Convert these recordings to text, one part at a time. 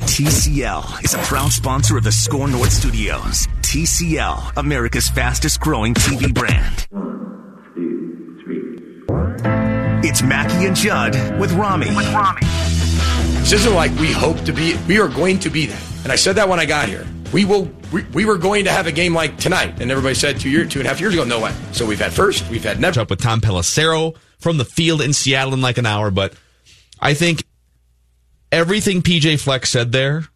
TCL is a proud sponsor of the SKOR North Studios. TCL, America's fastest growing TV brand. It's Mackey and Judd with Rami. With Rami. This isn't like we hope to be. We are going to be that. And I said that when I got here. We will. We, we were going to have a game like tonight, and everybody said two year, two and a half years ago, no way. So we've had first, we've had never. Up with Tom Pelissero from the field in Seattle in like an hour, but I think everything PJ Fleck said there,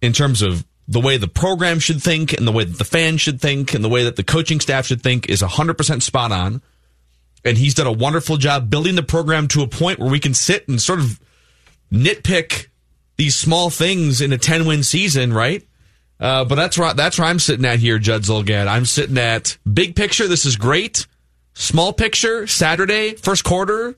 in terms of the way the program should think and the way that the fans should think and the way that the coaching staff should think, is 100% spot on. And he's done a wonderful job building the program to a point where we can sit and sort of nitpick these small things in a 10 win season, right? Uh, but that's where, that's where I'm sitting at here, Judd Zulgad. I'm sitting at big picture. This is great. Small picture, Saturday, first quarter,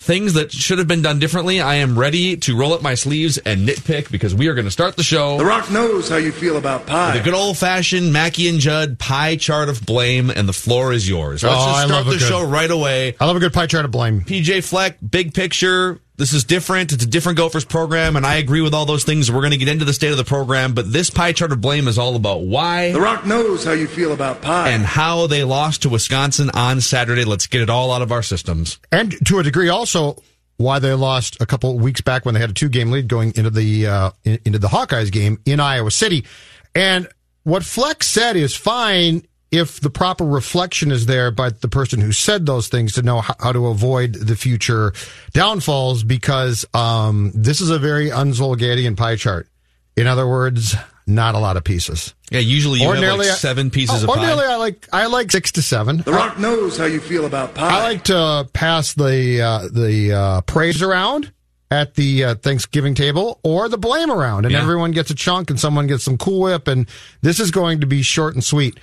things that should have been done differently. I am ready to roll up my sleeves and nitpick because we are going to start the show. The Rock knows how you feel about pie. The good old fashioned Mackey and Judd pie chart of blame, and the floor is yours. Let's Oh, just start the good- show right away. I love a good pie chart of blame. PJ Fleck, big picture. This is different. It's a different Gophers program, and I agree with all those things. We're going to get into the state of the program, but this pie chart of blame is all about why The Rock knows how you feel about pie. and how they lost to Wisconsin on Saturday. Let's get it all out of our systems. And to a degree, also why they lost a couple of weeks back when they had a two game lead going into the uh, in- into the Hawkeyes game in Iowa City. And what Flex said is fine if the proper reflection is there by the person who said those things to know how, how to avoid the future downfalls because um, this is a very unzolgadian pie chart. In other words, not a lot of pieces. Yeah, usually you have Ordinarily, like seven pieces Oh, of ordinarily, pie. I like I like six to seven. the Rock knows how you feel about pie. I like to pass the uh, the uh, praise around at the uh, Thanksgiving table or the blame around, and Yeah. everyone gets a chunk, and someone gets some Cool Whip, and this is going to be short and sweet.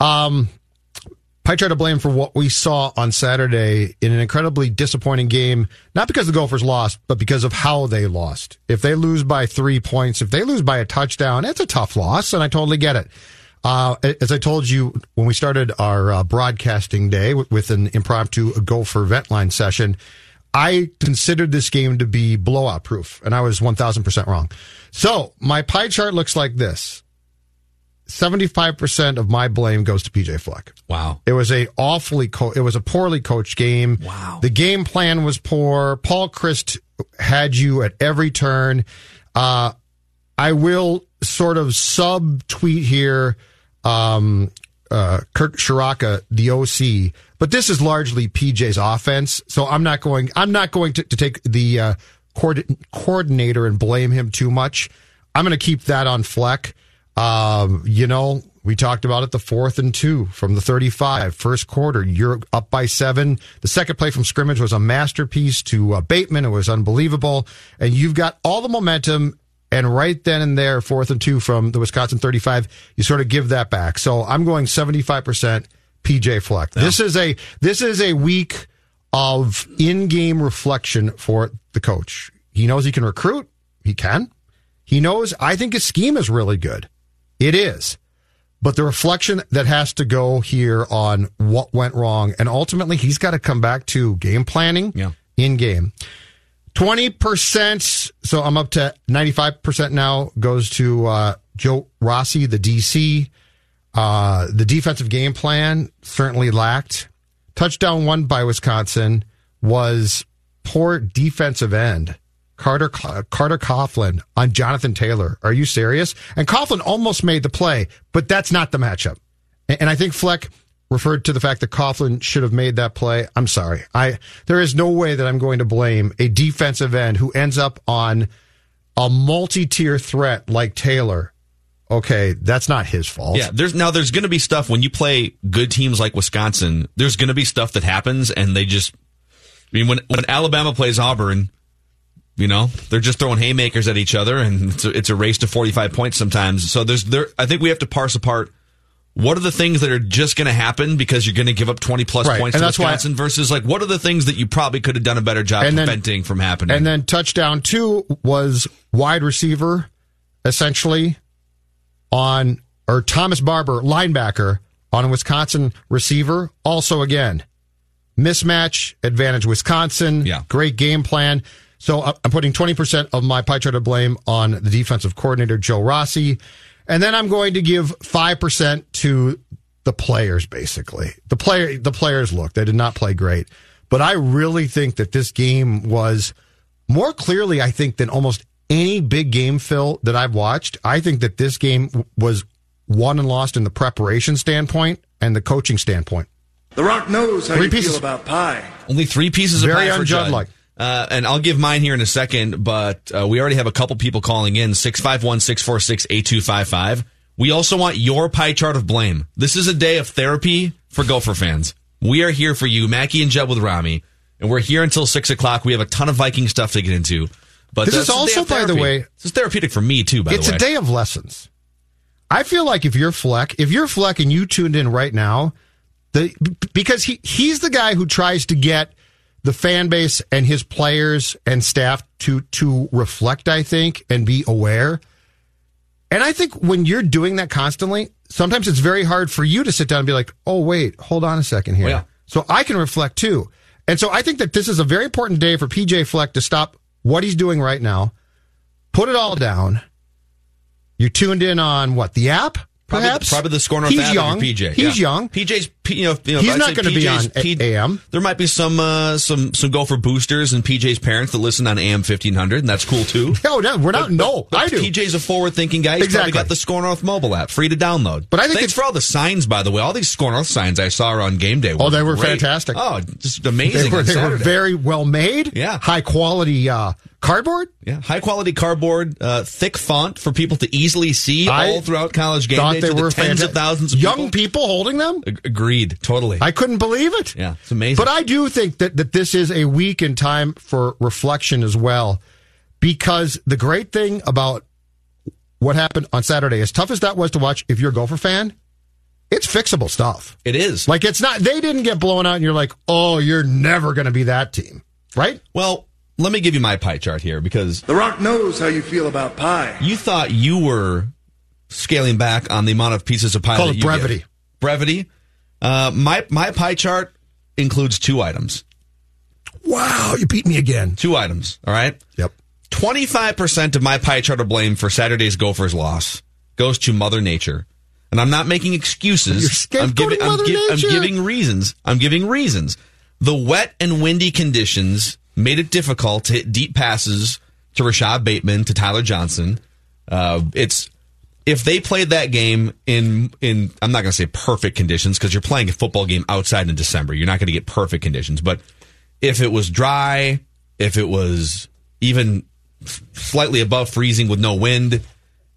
Um, try to blame for what we saw on Saturday in an incredibly disappointing game, not because the Gophers lost, but because of how they lost. If they lose by three points, if they lose by a touchdown, it's a tough loss, and I totally get it. Uh, as I told you when we started our uh, broadcasting day with, with an impromptu Gopher vent line session, I considered this game to be blowout proof, and I was 1000% wrong. So my pie chart looks like this. 75% of my blame goes to PJ Fleck. wow. It was a awfully co- it was a poorly coached game. Wow. The game plan was poor. Paul Chryst had you at every turn. Uh, I will sort of sub tweet here um, uh, Kirk Ciarrocca, the OC, but this is largely PJ's offense. So I'm not going. I'm not going to, to take the uh, coord- coordinator and blame him too much. I'm going to keep that on Fleck. Um, you know, we talked about it. The fourth and two from the 35, first quarter. You're up by seven. The second play from scrimmage was a masterpiece to uh, Bateman. It was unbelievable, and you've got all the momentum. And right then and there, fourth and two from the Wisconsin 35, you sort of give that back. So I'm going 75% PJ Fleck. This is a, this is a week of in-game reflection for the coach. He knows he can recruit. He can. He knows, I think his scheme is really good. It is. But the reflection that has to go here on what went wrong, and ultimately he's got to come back to game planning Yeah. in game. 20%, so I'm up to 95% now, goes to uh, Joe Rossi, the DC. Uh, the defensive game plan certainly lacked. Touchdown one by Wisconsin was poor defensive end Carter Carter Coughlin on Jonathan Taylor. Are you serious? And Coughlin almost made the play, but that's not the matchup. And I think Fleck referred to the fact that Coughlin should have made that play. I'm sorry. I there is no way that I'm going to blame a defensive end who ends up on a multi-tier threat like Taylor. Okay, that's not his fault. Yeah, there's now there's going to be stuff when you play good teams like Wisconsin. There's going to be stuff that happens, and they just. I mean, when when Alabama plays Auburn, you know they're just throwing haymakers at each other, and it's a, it's a race to 45 points sometimes. So there's there. I think we have to parse apart what are the things that are just going to happen because you're going to give up 20 plus Right, points and to Wisconsin versus like what are the things that you probably could have done a better job And then- preventing from happening? And then touchdown two was wide receiver, essentially on or Thomas Barber linebacker on a Wisconsin receiver. Also again, mismatch advantage Wisconsin. Yeah. great game plan. So I- I'm putting 20% of my pie chart of blame on the defensive coordinator Joe Rossi, and then I'm going to give five percent to the players. Basically, the player the players look they did not play great, but I really think that this game was more clearly, I think, than almost any big game, Phil, that I've watched. I think that this game was won and lost in the preparation standpoint and the coaching standpoint. The Rock knows how Three you pieces. feel about pie. Only three pieces of Very pie for Judd. Uh, and I'll give mine here in a second, but uh, we already have a couple people calling in 651 646 8255. We also want your pie chart of blame. This is a day of therapy for Gopher fans. We are here for you, Mackey and Judd with Rami, and we're here until 6 o'clock. We have a ton of Viking stuff to get into. But This is also, by the way- this is therapeutic for me, too, by it's the way. It's a day of lessons. I feel like if you're Fleck, if you're Fleck and you tuned in right now, the because he he's the guy who tries to get the fan base and his players and staff to to reflect, I think, and be aware. And I think when you're doing that constantly, sometimes it's very hard for you to sit down and be like, "Oh, wait, hold on a second here." Yeah. So I can reflect too. And so I think that this is a very important day for PJ Fleck to stop what he's doing right now, put it all down. You're tuned in on what the app? Probably, Perhaps probably the SKOR North He's app young. PJ. He's Yeah. young. PJ's, you know, you know He's I'd not gonna be on A- AM. There might be some uh, some some Gopher boosters and PJ's parents that listen on AM fifteen hundred, and that's cool too. No, no, we're not. no, But I do. PJ's a forward thinking guy. He's Exactly. got the SKOR North mobile app free to download. But I think thanks it's- for all the signs, by the way. All these SKOR North signs I saw on game day. Were Oh, they were great. fantastic. Oh, just amazing. they were, they were very well made. Yeah. high quality uh, cardboard. Yeah, high quality cardboard, uh, thick font for people to easily see I all throughout college game they to the were tens fantastic. of thousands of young people. people holding them. Ag- Agreed, totally. I couldn't believe it. yeah, it's amazing. But I do think that, that this is a week in time for reflection as well. Because the great thing about what happened on Saturday, as tough as that was to watch, if you're a Gopher fan, it's fixable stuff. it is. Like it's not, they didn't get blown out and you're like, oh, you're never going to be that team. Right? Well, let me give you my pie chart here because The Rock knows how you feel about pie. you thought you were scaling back on the amount of pieces of pie Call that it you brevity. give. Brevity. Uh, my my pie chart includes two items. Wow, you beat me again. Two items. All right. Yep. Twenty five percent of my pie chart of blame for Saturday's Gophers loss goes to Mother Nature. And I'm not making excuses. You're I'm giving, I'm, Mother gi- I'm giving reasons. I'm giving reasons. The wet and windy conditions made it difficult to hit deep passes to Rashad Bateman, to Tyler Johnson. Uh, it's if they played that game in in I'm not going to say perfect conditions because you're playing a football game outside in December. You're not going to get perfect conditions, but if it was dry, if it was even slightly above freezing with no wind,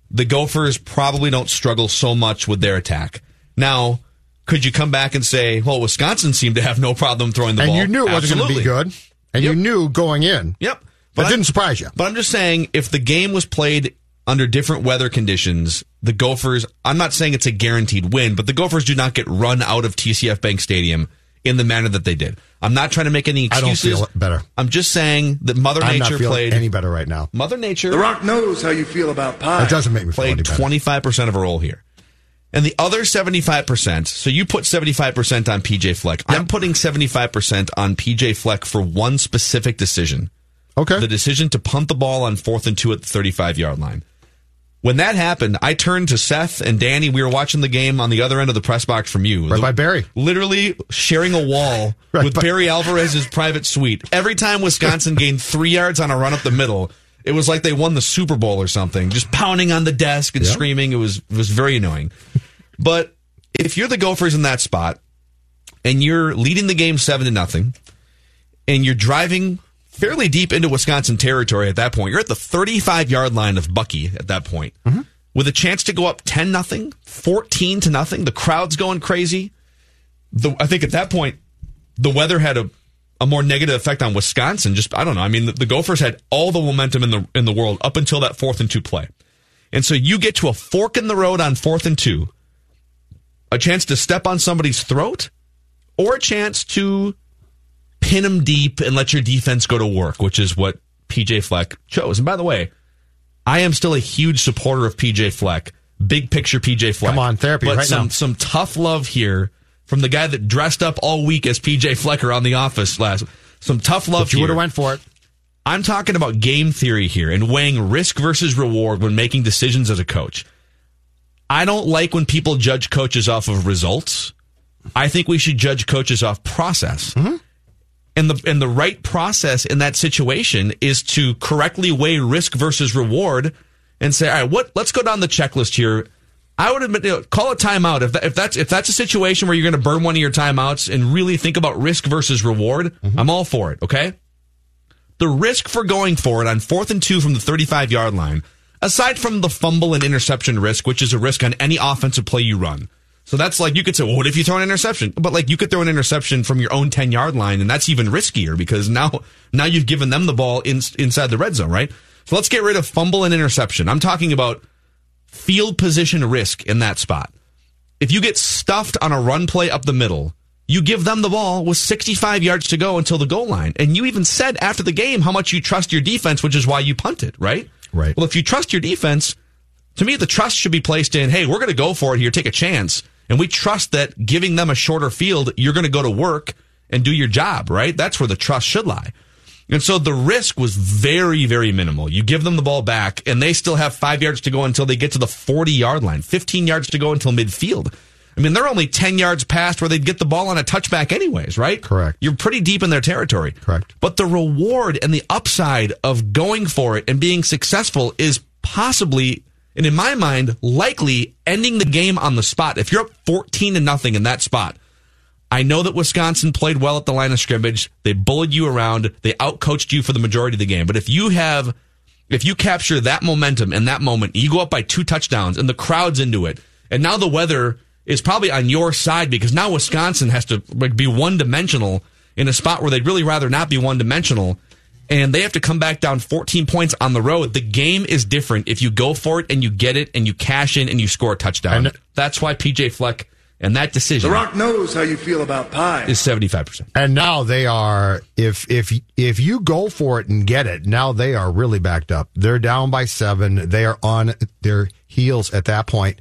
the Gophers probably don't struggle so much with their attack. Now, could you come back and say, well, Wisconsin seemed to have no problem throwing the And ball? And you knew it wasn't going to be good. And Yep. you knew going in. Yep. That I- didn't surprise you. But I'm just saying, if the game was played under different weather conditions, the Gophers, I'm not saying it's a guaranteed win, but the Gophers do not get run out of TCF Bank Stadium in the manner that they did. I'm not trying to make any excuses. I don't feel better. I'm just saying that Mother I'm not Nature played. any better right now. Mother Nature The Rock knows how you feel about pie. It doesn't make me feel played 25% of a role here. And the other 75%, so you put 75% on PJ Fleck. I'm putting 75% on PJ Fleck for one specific decision Okay. the decision to punt the ball on fourth and two at the 35 yard line. When that happened, I turned to Seth and Danny. We were watching the game on the other end of the press box from you. Right by Barry. Literally sharing a wall Right with by- Barry Alvarez's private suite. Every time Wisconsin gained three yards on a run up the middle, it was like they won the Super Bowl or something. Just pounding on the desk and Yep. screaming. It was it was very annoying. But if you're the Gophers in that spot and you're leading the game seven to nothing, and you're driving fairly deep into Wisconsin territory at that point. You're at the 35 yard line of Bucky at that point. Mm-hmm. With a chance to go up 10 nothing, 14 to nothing. The crowd's going crazy. The, I think at that point, the weather had a, a more negative effect on Wisconsin. Just, I don't know. I mean, the, the Gophers had all the momentum in the, in the world up until that fourth and two play. And so you get to a fork in the road on fourth and two, a chance to step on somebody's throat or a chance to pin them deep and let your defense go to work, which is what PJ Fleck chose. And by the way, I am still a huge supporter of PJ Fleck. Big picture PJ Fleck. Come on, therapy but right some, now. Some tough love here from the guy that dressed up all week as PJ Flecker on The Office last. Some tough love But you would have went for it. I'm talking about game theory here and weighing risk versus reward when making decisions as a coach. I don't like when people judge coaches off of results. I think we should judge coaches off process. Mm-hmm. And the and the right process in that situation is to correctly weigh risk versus reward and say, all right, what? Let's go down the checklist here. I would admit, you know, call a timeout if that, if that's if that's a situation where you're going to burn one of your timeouts and really think about risk versus reward. Mm-hmm. I'm all for it. Okay the risk for going for it on fourth and two from the 35 yard line, aside from the fumble and interception risk, which is a risk on any offensive play you run. So that's like you could say, well, what if you throw an interception? But like you could throw an interception from your own 10 yard line, and that's even riskier because now now you've given them the ball in, inside the red zone, right? So let's get rid of fumble and interception. I'm talking about field position risk in that spot. If you get stuffed on a run play up the middle, you give them the ball with 65 yards to go until the goal line. And you even said after the game how much you trust your defense, which is why you punted, right? Right. Well, if you trust your defense, to me, the trust should be placed in, hey, we're going to go for it here, take a chance. And we trust that giving them a shorter field, you're going to go to work and do your job, right? That's where the trust should lie. And so the risk was very, very minimal. You give them the ball back, and they still have five yards to go until they get to the 40 yard line, 15 yards to go until midfield. I mean, they're only 10 yards past where they'd get the ball on a touchback, anyways, right? Correct. You're pretty deep in their territory. Correct. But the reward and the upside of going for it and being successful is possibly, and in my mind, likely ending the game on the spot. If you're up 14 to nothing in that spot, I know that Wisconsin played well at the line of scrimmage. They bullied you around. They outcoached you for the majority of the game. But if you have, if you capture that momentum in that moment, you go up by two touchdowns and the crowd's into it. And now the weather is probably on your side because now Wisconsin has to like be one dimensional in a spot where they'd really rather not be one dimensional. And they have to come back down 14 points on the road. The game is different if you go for it and you get it and you cash in and you score a touchdown. That's why PJ Fleck and that decision. The Rock knows how you feel about pie. is 75%. And now they are if if if you go for it and get it, now they are really backed up. They're down by 7. They are on their heels at that point.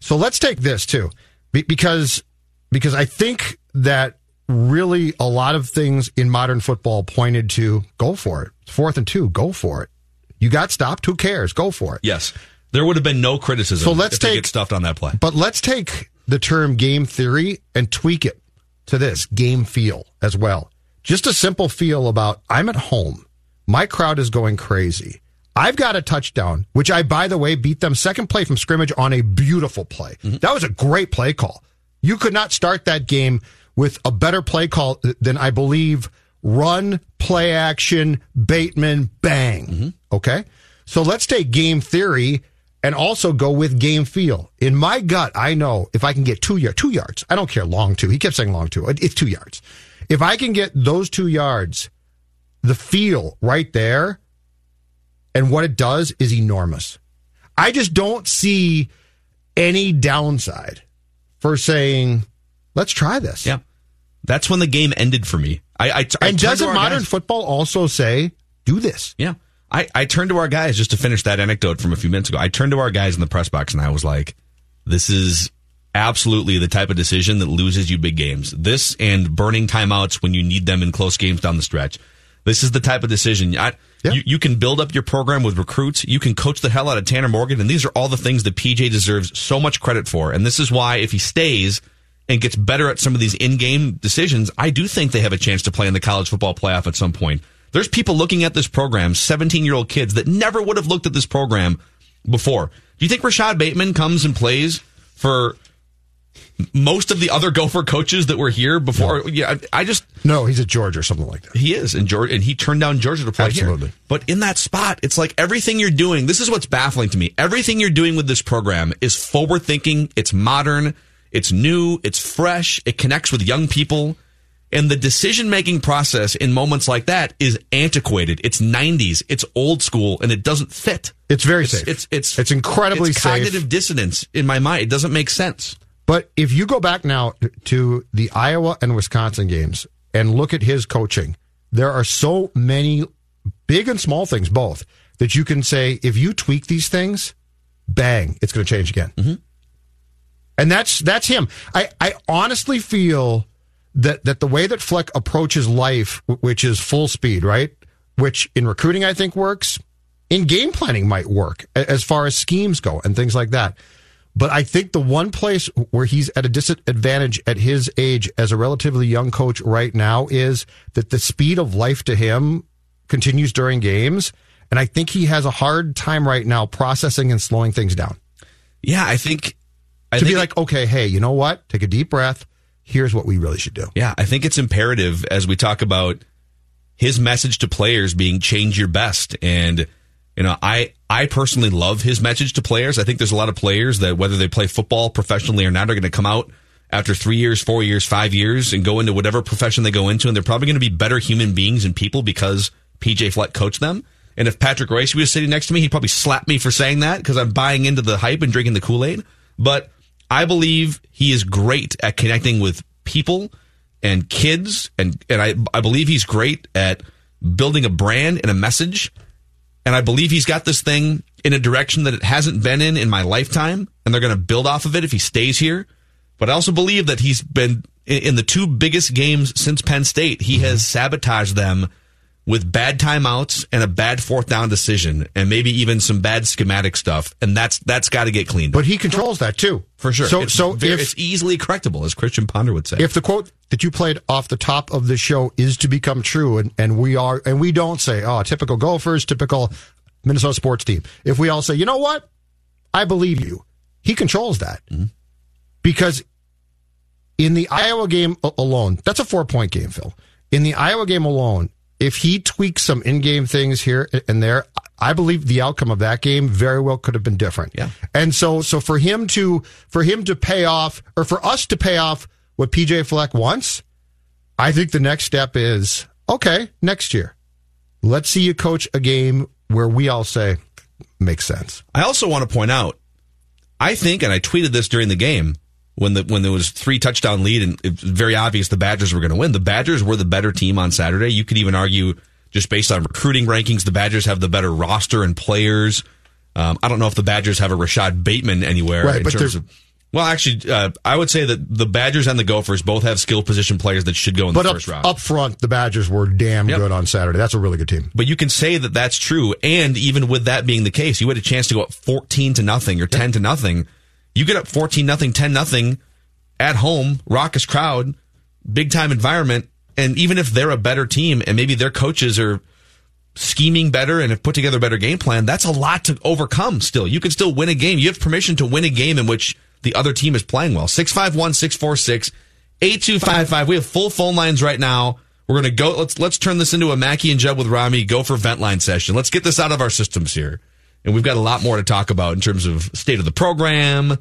So let's take this too. Be- because because I think that really a lot of things in modern football pointed to go for it. Fourth and 2, go for it. You got stopped, who cares? Go for it. Yes. There would have been no criticism So let's take- get stuffed on that play. But let's take the term game theory and tweak it to this game feel as well. Just a simple feel about I'm at home. My crowd is going crazy. I've got a touchdown, which I, by the way, beat them second play from scrimmage on a beautiful play. Mm-hmm. That was a great play call. You could not start that game with a better play call than I believe run, play action, Bateman, bang. Mm-hmm. Okay. So let's take game theory and also go with game feel. In my gut, I know if I can get two yards, two yards, I don't care long two. He kept saying long two. It's two yards. If I can get those two yards, the feel right there and what it does is enormous. I just don't see any downside for saying, let's try this. Yeah. That's when the game ended for me. I, I, I And doesn't modern guys- football also say, do this? Yeah. I, I turned to our guys just to finish that anecdote from a few minutes ago. I turned to our guys in the press box and I was like, this is absolutely the type of decision that loses you big games. This and burning timeouts when you need them in close games down the stretch. This is the type of decision. I, Yeah. you, you can build up your program with recruits. You can coach the hell out of Tanner Morgan. And these are all the things that PJ deserves so much credit for. And this is why if he stays and gets better at some of these in-game decisions, I do think they have a chance to play in the college football playoff at some point. There's people looking at this program, 17 year old kids that never would have looked at this program before. Do you think Rashad Bateman comes and plays for most of the other Gopher coaches that were here before? Yeah, I, I just No, he's at Georgia or something like that. he is, in Georgia, and he turned down Georgia to play Absolutely. here. But in that spot, it's like everything you're doing. This is what's baffling to me. Everything you're doing with this program is forward thinking. It's modern. It's new. It's fresh. It connects with young people. And the decision making process in moments like that is antiquated. It's 90s. It's old school, and it doesn't fit. It's very It's safe. it's it's it's incredibly it's safe. cognitive dissonance in my mind. It doesn't make sense. But if you go back now to the Iowa and Wisconsin games and look at his coaching, there are so many big and small things both that you can say if you tweak these things, bang, it's going to change again. Mm-hmm. And that's that's him. I I honestly feel that that the way that Fleck approaches life, which is full speed, right? Which in recruiting I think works, in game planning might work as far as schemes go and things like that. But I think the one place where he's at a disadvantage at his age as a relatively young coach right now is that the speed of life to him continues during games. And I think he has a hard time right now processing and slowing things down. Yeah, I think. I to be like, okay, hey, you know what? Take a deep breath. Here's what we really should do. Yeah, I think it's imperative as we talk about his message to players being change your best. And, you know, I, I personally love his message to players. I think there's a lot of players that whether they play football professionally or not are going to come out after three years, four years, five years and go into whatever profession they go into. And they're probably going to be better human beings and people because PJ Fleck coached them. And if Patrick Royce was sitting next to me, he'd probably slap me for saying that because I'm buying into the hype and drinking the Kool Aid. But I believe he is great at connecting with people and kids, and and I I believe he's great at building a brand and a message. And I believe he's got this thing in a direction that it hasn't been in in my lifetime, and they're going to build off of it if he stays here. But I also believe that he's been in the two biggest games since Penn State. He has sabotaged them with bad timeouts and a bad fourth down decision, and maybe even some bad schematic stuff. And that's that's got to get cleaned up But he controls that too. for sure. So, it's so if, it's easily correctable, as Christian Ponder would say. if the quote that you played off the top of the show is to become true, and, and we are, and we don't say, oh, typical Gophers, typical Minnesota sports team. If we all say, you know what, I believe you, he controls that mm-hmm. because in the Iowa game alone, that's a four point game, Phil. In the Iowa game alone, if he tweaks some in game things here and there, I believe the outcome of that game very well could have been different. Yeah. And so, so for him to, for him to pay off, or for us to pay off what PJ Fleck wants, I think the next step is okay, next year, let's see you coach a game where we all say makes sense. I also want to point out, I think, and I tweeted this during the game when the when there was three touchdown lead and it was very obvious the Badgers were going to win. The Badgers were the better team on Saturday. You could even argue just based on recruiting rankings, the Badgers have the better roster and players. Um, I don't know if the Badgers have a Rashad Bateman anywhere Right, in but terms of. Well, actually, uh, I would say that the Badgers and the Gophers both have skill position players that should go in But the up, first round. up front, the Badgers were damn Yep. good on Saturday. That's a really good team. But you can say that that's true. And even with that being the case, you had a chance to go up 14 to nothing or 10 to nothing. You get up 14 nothing, 10 nothing at home, raucous crowd, big time environment. And even if they're a better team and maybe their coaches are scheming better and have put together a better game plan, that's a lot to overcome still. You can still win a game. You have permission to win a game in which the other team is playing well. 651 646 8255. We have full phone lines right now. We're going to go. Let's let's turn this into a Mackey and Judd with Rami Gopher vent line session. Let's get this out of our systems here. And we've got a lot more to talk about in terms of state of the program.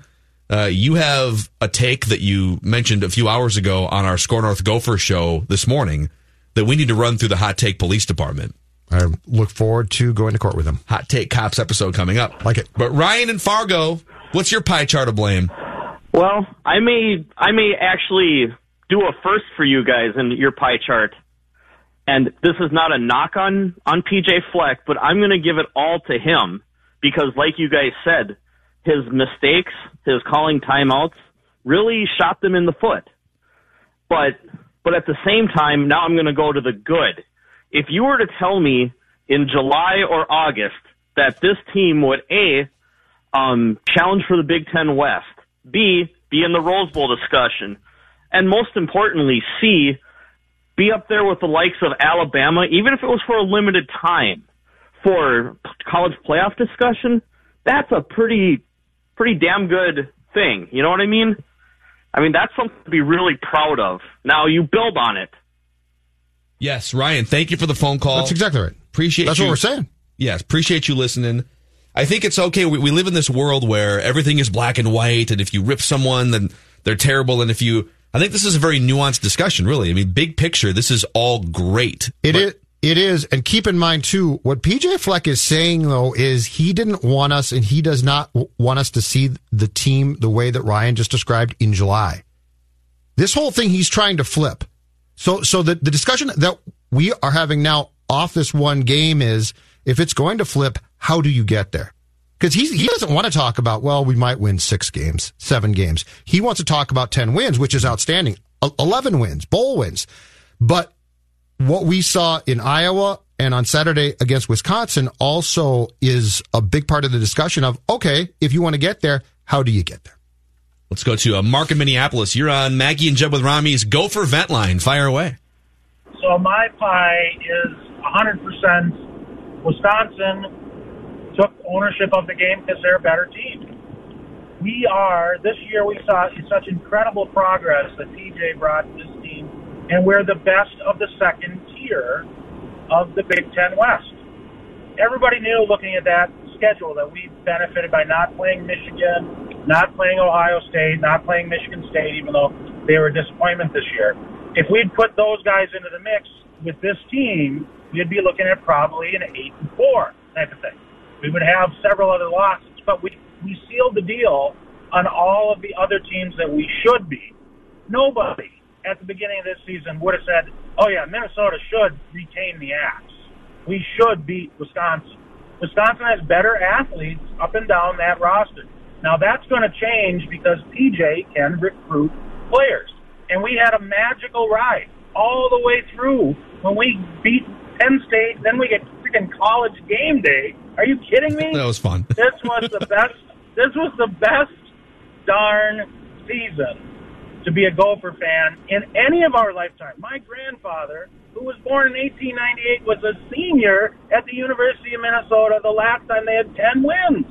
Uh, you have a take that you mentioned a few hours ago on our SKOR North Gopher show this morning that we need to run through the Hot Take Police Department. I look forward to going to court with them. Hot Take Cops episode coming up. Like it. But Ryan and Fargo, what's your pie chart of blame? Well, I may I may actually do a first for you guys in your pie chart. And this is not a knock on on PJ Fleck, but I'm going to give it all to him because like you guys said, his mistakes, his calling timeouts really shot them in the foot. But but at the same time, now I'm going to go to the good. if you were to tell me in July or August that this team would A, um, challenge for the Big Ten West, B, be in the Rose Bowl discussion, and most importantly, C, be up there with the likes of Alabama, even if it was for a limited time, for college playoff discussion, that's a pretty, pretty damn good thing. You know what I mean? I mean, that's something to be really proud of. Now you build on it. Yes, Ryan, thank you for the phone call. That's exactly right. Appreciate That's you. what we're saying. Yes, appreciate you listening. I think it's okay. We, we live in this world where everything is black and white, and if you rip someone, then they're terrible. And if you, I think this is a very nuanced discussion, really. I mean, big picture, this is all great. It But- is. It is, and keep in mind too, what PJ Fleck is saying though is he didn't want us, and he does not want us to see the team the way that Ryan just described in July. This whole thing he's trying to flip. So, so the, the discussion that we are having now off this one game is if it's going to flip, how do you get there? Because he he doesn't want to talk about well, we might win six games, seven games. He wants to talk about ten wins, which is outstanding. E- Eleven wins, bowl wins, but what we saw in Iowa and on Saturday against Wisconsin also is a big part of the discussion of okay, if you want to get there, how do you get there? Let's go to uh, Mark in Minneapolis. You're on Mackey and Judd with Rami's Gopher Vent line. Fire away. So my pie is 100% Wisconsin took ownership of the game because they're a better team. We are, this year we saw such incredible progress that TJ brought to this team, and we're the best of the second tier of the Big Ten West. Everybody knew looking at that schedule that we benefited by not playing Michigan, not playing Ohio State, not playing Michigan State, even though they were a disappointment this year. If we'd put those guys into the mix with this team, we'd be looking at probably an eight and four type of thing. We would have several other losses, but we we sealed the deal on all of the other teams that we should be. Nobody at the beginning of this season would have said, "Oh yeah, Minnesota should retain the axe. We should beat Wisconsin." Wisconsin has better athletes up and down that roster. Now that's going to change because PJ can recruit players, and we had a magical ride all the way through when we beat Penn State. Then we get freaking college game day. Are you kidding me? That was fun. this was the best. This was the best darn season to be a Gopher fan in any of our lifetime. My grandfather, who was born in 1898, was a senior at the University of Minnesota the last time they had 10 wins.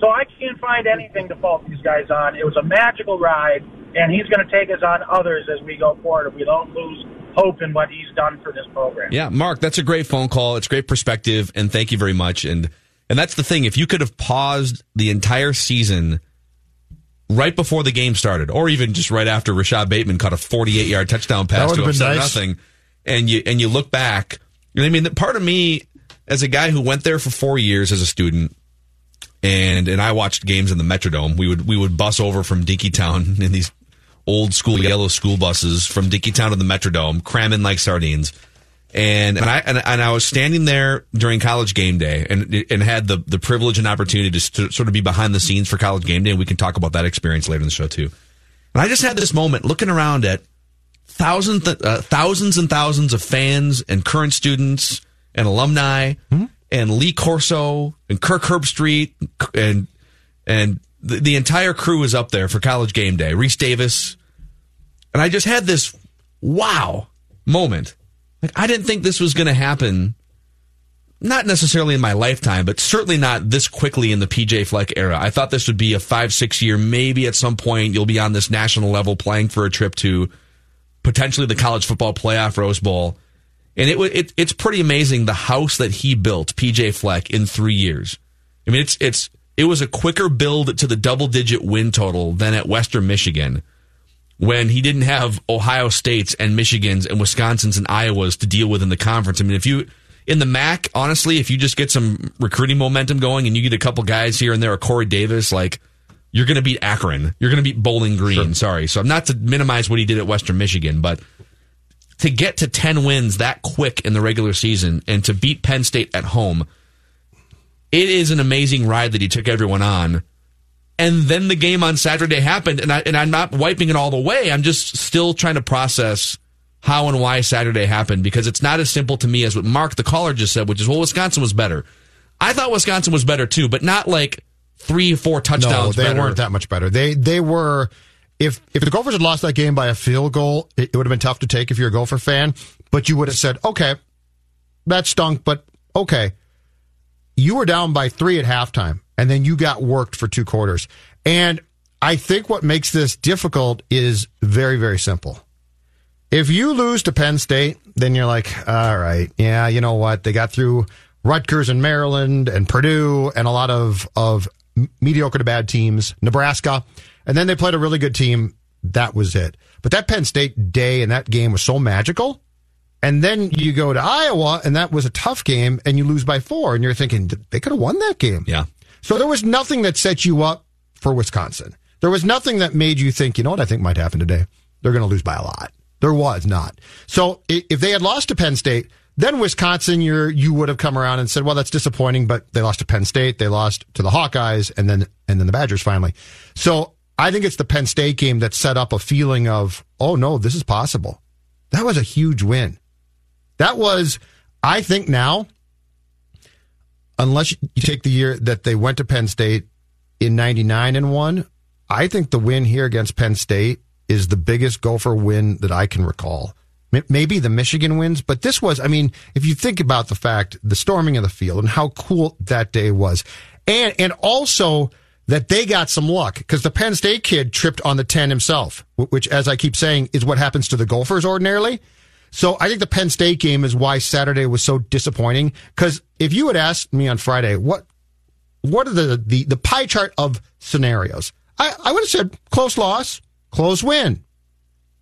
So I can't find anything to fault these guys on. It was a magical ride, and he's going to take us on others as we go forward if we don't lose hope in what he's done for this program. Yeah, Mark, that's a great phone call. It's great perspective, and thank you very much. And and that's the thing. If you could have paused the entire season right before the game started, or even just right after Rashad Bateman caught a 48 yard touchdown pass to would've upset nice. nothing, and you and you look back, you know I mean, that part of me as a guy who went there for four years as a student. And and I watched games in the Metrodome. We would we would bus over from Dinkytown in these old school yellow school buses from Dinkytown to the Metrodome, cramming like sardines. And and I and, and I was standing there during college game day and and had the the privilege and opportunity to, to sort of be behind the scenes for college game day and we can talk about that experience later in the show too. And I just had this moment looking around at thousands uh, thousands and thousands of fans and current students and alumni and Lee Corso and Kirk Herbstreit and and the, the entire crew is up there for college game day. Rece Davis and I just had this wow moment. Like I didn't think this was going to happen. Not necessarily in my lifetime, but certainly not this quickly in the PJ Fleck era. I thought this would be a five, six year, maybe at some point you'll be on this national level playing for a trip to potentially the college football playoff Rose Bowl. And it, it it's pretty amazing the house that he built, PJ Fleck, in three years. I mean, it's it's it was a quicker build to the double digit win total than at Western Michigan when he didn't have Ohio States and Michigans and Wisconsins and Iowas to deal with in the conference. I mean, if you in the MAC, honestly, if you just get some recruiting momentum going and you get a couple guys here and there, a Corey Davis, like you're going to beat Akron, you're going to beat Bowling Green. Sorry, so I'm not to minimize what he did at Western Michigan, but to get to 10 wins that quick in the regular season and to beat Penn State at home, it is an amazing ride that he took everyone on. And then the game on Saturday happened, and I and I'm not wiping it all the way. I'm just still trying to process how and why Saturday happened because it's not as simple to me as what Mark the caller just said, which is well, Wisconsin was better. I thought Wisconsin was better too, but not like three four touchdowns. No, they better. weren't that much better. They they were. If if the Gophers had lost that game by a field goal, it, it would have been tough to take if you're a Gopher fan. But you would have said, okay, that stunk, but okay. You were down by three at halftime, and then you got worked for two quarters. And I think what makes this difficult is very, very simple. If you lose to Penn State, then you're like, all right, yeah, you know what? They got through Rutgers and Maryland and Purdue and a lot of, of mediocre to bad teams, Nebraska. And then they played a really good team. That was it. But that Penn State day and that game was so magical. And then you go to Iowa and that was a tough game and you lose by four and you're thinking they could have won that game. Yeah. So there was nothing that set you up for Wisconsin. There was nothing that made you think, you know what I think might happen today? They're going to lose by a lot. There was not. So if they had lost to Penn State, then Wisconsin, you you would have come around and said, well, that's disappointing, but they lost to Penn State, they lost to the Hawkeyes, and then and then the Badgers finally. So I think it's the Penn State game that set up a feeling of, oh no, this is possible. That was a huge win. That was, I think now, unless you take the year that they went to Penn State in 99 and won, I think the win here against Penn State is the biggest Gopher win that I can recall. Maybe the Michigan wins, but this was, I mean, if you think about the fact, the storming of the field and how cool that day was. And, and also that they got some luck because the Penn State kid tripped on the 10 himself, which, as I keep saying, is what happens to the Gophers ordinarily. So I think the Penn State game is why Saturday was so disappointing. Because if you had asked me on Friday, what, what are the, the, the pie chart of scenarios? I, I would have said close loss, close win.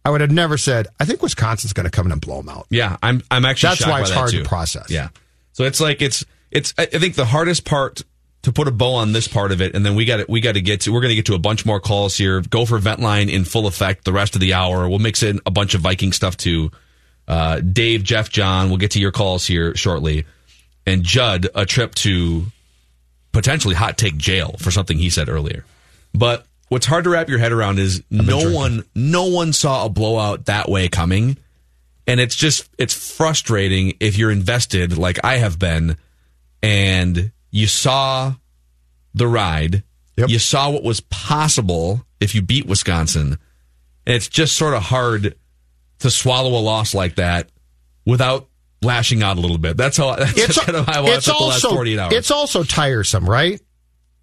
I would have never said, I think Wisconsin's going to come in and blow them out. Yeah, I'm. I'm actually. That's why it's hard too. to process. Yeah. So it's like it's it's. I think the hardest part to put a bow on this part of it, and then we got we got to get to. We're going to get to a bunch more calls here. Gopher vent line in full effect the rest of the hour. We'll mix in a bunch of Viking stuff too. Uh, Dave, Jeff, John. We'll get to your calls here shortly, and Judd a trip to potentially hot take jail for something he said earlier. But what's hard to wrap your head around is no one no one saw a blowout that way coming and it's just it's frustrating if you're invested like I have been and you saw the ride Yep. you saw what was possible if you beat Wisconsin and it's just sort of hard to swallow a loss like that without lashing out a little bit that's how that's It's, kind of how I it's the last also 48 hours it's also tiresome, right?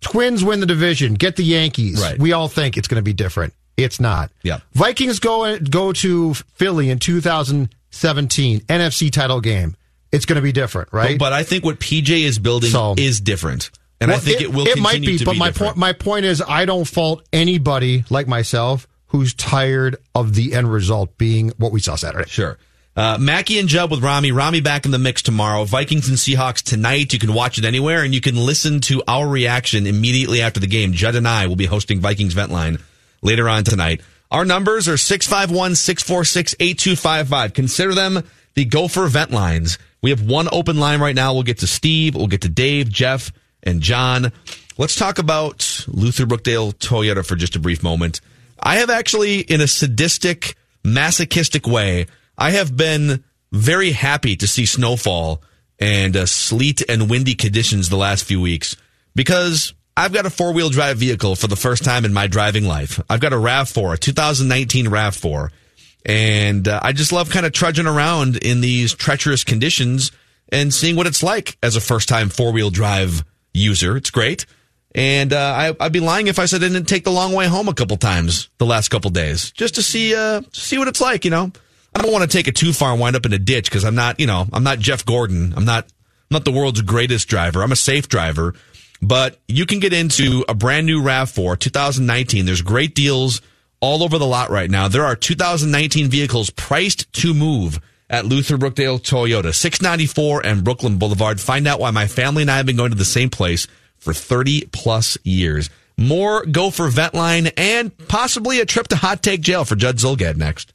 Twins win the division, get the Yankees. Right. We all think it's going to be different. It's not. Yeah. Vikings go go to Philly in 2017 NFC title game. It's going to be different, right? But, but I think what PJ is building So- is different, and I think it, will. It might be, but be my point my point is I don't fault anybody like myself who's tired of the end result being what we saw Saturday. Sure. Uh, Mackey and Judd with Rami. Rami back in the mix tomorrow. Vikings and Seahawks tonight. You can watch it anywhere, and you can listen to our reaction immediately after the game. Judd and I will be hosting Vikings Vent Line later on tonight. Our numbers are 651 646 8255. Consider them the Gopher Vent Lines. We have one open line right now. We'll get to Steve, we'll get to Dave, Jeff, and John. Let's talk about Luther Brookdale Toyota for just a brief moment. I have actually, in a sadistic, masochistic way, I have been very happy to see snowfall and uh, sleet and windy conditions the last few weeks because I've got a four wheel drive vehicle for the first time in my driving life. I've got a RAV4, a 2019 RAV4, and uh, I just love kind of trudging around in these treacherous conditions and seeing what it's like as a first time four wheel drive user. It's great. And uh, I, I'd be lying if I said I didn't take the long way home a couple times the last couple days just to see uh, see what it's like. You know, I don't want to take it too far and wind up in a ditch because I'm not, you know, I'm not Jeff Gordon. I'm not I'm not the world's greatest driver. I'm a safe driver, but you can get into a brand new Rav4 2019. There's great deals all over the lot right now. There are 2019 vehicles priced to move at Luther Brookdale Toyota, 694 and Brooklyn Boulevard. Find out why my family and I have been going to the same place for 30 plus years. More Gopher Ventline and possibly a trip to Hot Take Jail for Judd Zulgad next.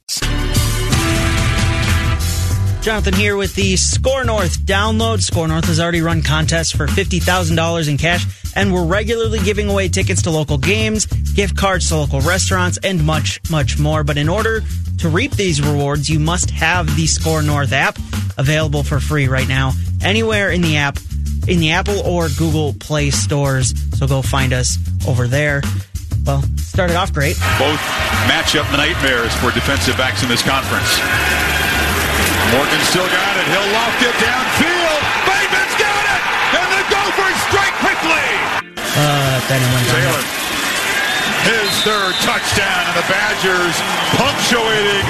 Jonathan here with the SKOR North download. SKOR North has already run contests for $50,000 in cash, and we're regularly giving away tickets to local games, gift cards to local restaurants, and much, much more. But in order to reap these rewards, you must have the SKOR North app available for free right now, anywhere in the app, in the Apple or Google Play stores. So go find us over there. Well, started off great. Both matchup nightmares for defensive backs in this conference. Morgan still got it. He'll loft it downfield. Bateman's got it! And the Gophers strike quickly! Uh, down. Taylor. His third touchdown, and the Badgers punctuating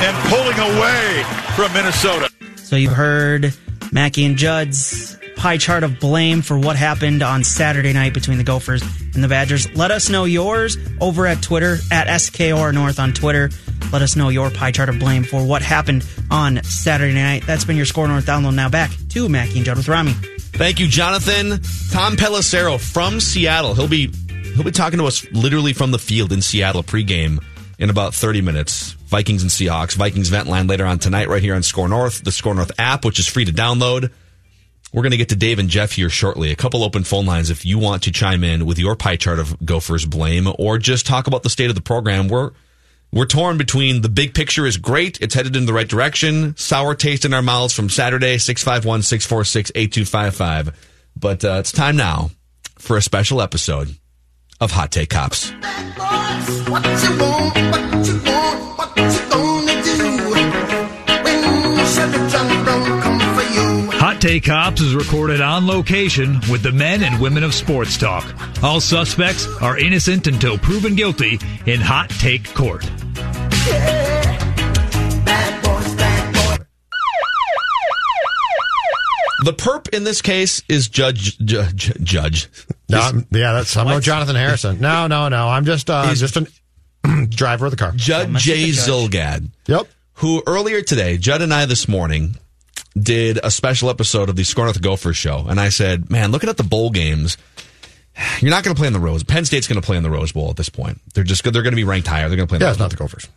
and pulling away from Minnesota. So you've heard Mackey and Judd's pie chart of blame for what happened on Saturday night between the Gophers and the Badgers. Let us know yours over at Twitter, at SKOR North on Twitter. Let us know your pie chart of blame for what happened on Saturday night. That's been your SKOR North download. Now back to Mackey and Judd with Rami. Thank you, Jonathan. Tom Pelissero from Seattle. He'll be he'll be talking to us literally from the field in Seattle pregame in about 30 minutes. Vikings and Seahawks. Vikings vent line later on tonight right here on SKOR North, the SKOR North app, which is free to download. We're going to get to Dave and Jeff here shortly. A couple open phone lines if you want to chime in with your pie chart of Gophers blame or just talk about the state of the program. We're we're torn between the big picture is great, it's headed in the right direction, sour taste in our mouths from Saturday, 651 646 8255. But uh, it's time now for a special episode of Hot Take Cops. Hot Cops is recorded on location with the men and women of sports talk. All suspects are innocent until proven guilty in Hot Take Court. The perp in this case is Judge Judge Judge. No, I'm- yeah, that's I'm no Jonathan Harrison. No, no, no. I'm just uh, He's- just a driver of the car. Judge Jay Zulgad. Yep. Who earlier today, Judd and I this morning did a special episode of the SKOR North Gophers show, and I said, "Man, looking at the bowl games, you're not going to play in the Rose. Penn State's going to play in the Rose Bowl at this point. They're just they're going to be ranked higher. They're going to play. In the Yeah, Rose it's not Bowl. the Gophers.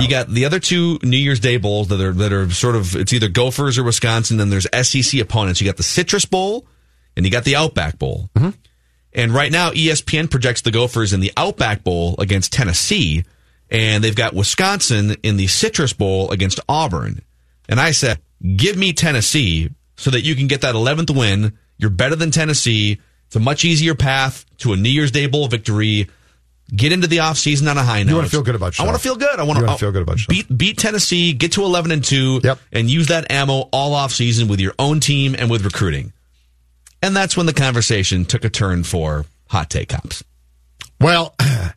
You got the other two New Year's Day bowls that are that are sort of it's either Gophers or Wisconsin. Then there's SEC opponents. You got the Citrus Bowl and you got the Outback Bowl. Mm-hmm. And right now, ESPN projects the Gophers in the Outback Bowl against Tennessee, and they've got Wisconsin in the Citrus Bowl against Auburn. And I said, give me Tennessee so that you can get that 11th win. You're better than Tennessee. It's a much easier path to a New Year's Day Bowl victory. Get into the offseason on a high note. You want to feel good about I want to feel good. I want to feel good about yourself. beat beat Tennessee, get to eleven and two, yep. and use that ammo all off season with your own team and with recruiting. And that's when the conversation took a turn for hot take cops. Well,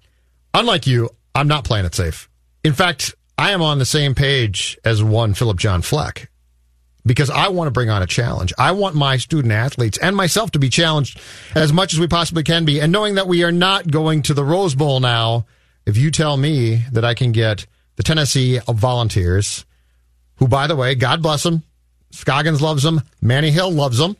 unlike you, I'm not playing it safe. In fact, I am on the same page as one Philip John Fleck because I want to bring on a challenge. I want my student athletes and myself to be challenged as much as we possibly can be. And knowing that we are not going to the Rose Bowl now, if you tell me that I can get the Tennessee Volunteers, who, by the way, God bless them, Scoggins loves them, Manny Hill loves them,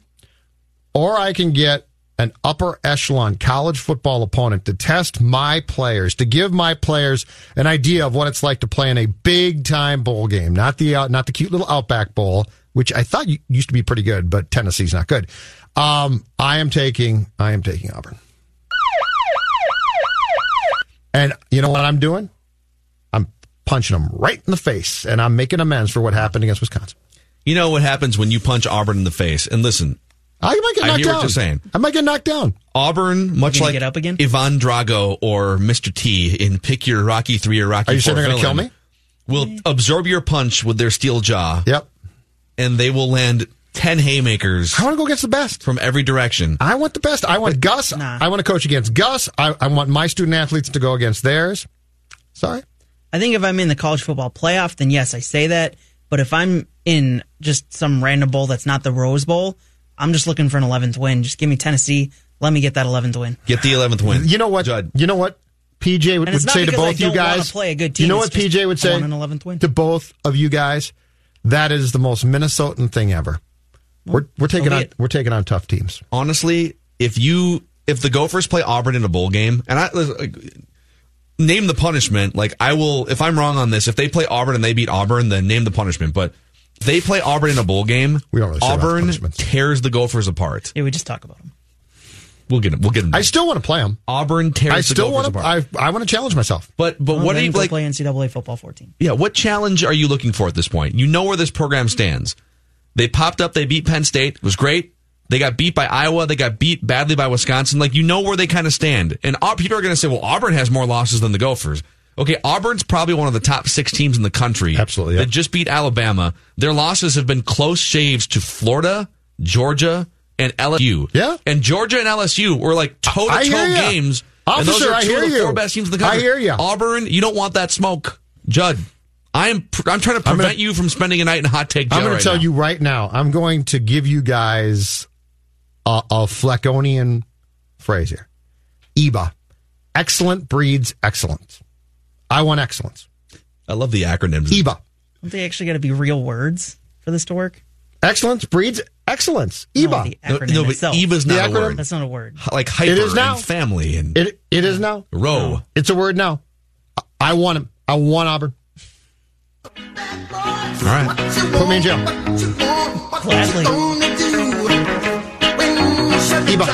or I can get an upper echelon college football opponent to test my players, to give my players an idea of what it's like to play in a big time bowl game, not the uh, not the cute little Outback Bowl, which I thought used to be pretty good, but Tennessee's not good. Um, I am taking I am taking Auburn, and you know what I'm doing? I'm punching them right in the face, and I'm making amends for what happened against Wisconsin. You know what happens when you punch Auburn in the face? And listen, I might get knocked I knocked hear down. what you're saying. I might get knocked down. Auburn, much like get up again? Ivan Drago or Mr. T in Pick Your Rocky Three or Rocky Are you saying they're gonna kill me? Will absorb your punch with their steel jaw. Yep. And they will land ten haymakers. I want to go against the best from every direction. I want the best. I want Gus. I want to coach against Gus. I, I want my student athletes to go against theirs. Sorry. I think if I'm in the college football playoff, then yes, I say that. But if I'm in just some random bowl that's not the Rose Bowl, I'm just looking for an 11th win. Just give me Tennessee. Let me get that 11th win. Get the eleventh win. You know what? Judd. You know what? PJ would, would say to because I both you don't wanna guys. play a good team. You know what PJ would say an 11th win. to both of you guys? That is the most Minnesotan thing ever. We're we're taking so on we're taking on tough teams. honestly, if you if the Gophers play Auburn in a bowl game, and I like, name the punishment, like I will. If I'm wrong on this, if they play Auburn and they beat Auburn, then name the punishment. But they play Auburn in a bowl game. We don't really care the Auburn tears the Gophers apart. Yeah, we just talk about them. We'll get him. We'll get him. I still want to play them. Auburn tears I still want to. I I want to challenge myself. But but Well, what then do you go like? play NCAA football 14. Yeah, what challenge are you looking for at this point? You know where this program stands. They popped up, they beat Penn State, it was great. They got beat by Iowa, they got beat badly by Wisconsin. Like you know where they kind of stand. And people are going to say, "Well, Auburn has more losses than the Gophers." Okay, Auburn's probably one of the top 6 teams in the country. Absolutely, yeah. That just beat Alabama. Their losses have been close shaves to Florida, Georgia, and LSU. Yeah. And Georgia and LSU were like toe to toe ya. games. and those Officer, are I two hear of the you. four best teams in the country. I hear you. Auburn, you don't want that smoke. Judd, I am pr- I'm trying to prevent gonna- you from spending a night in hot take jail I'm going right to tell now. you right now. I'm going to give you guys a, a Fleckonian phrase here. EBA, excellent breeds excellence. I want excellence. I love the acronyms. EBA, Don't they actually got to be real words for this to work? excellence breeds excellence. No, EBA. the No, acronym no, but itself. EBA's The not a word. That's not a word. Like hyper It is now. and family and It it is now. row. It's a word now. I- I want him. I want Auburn. All right. Put me in jail. Gladly. EBA.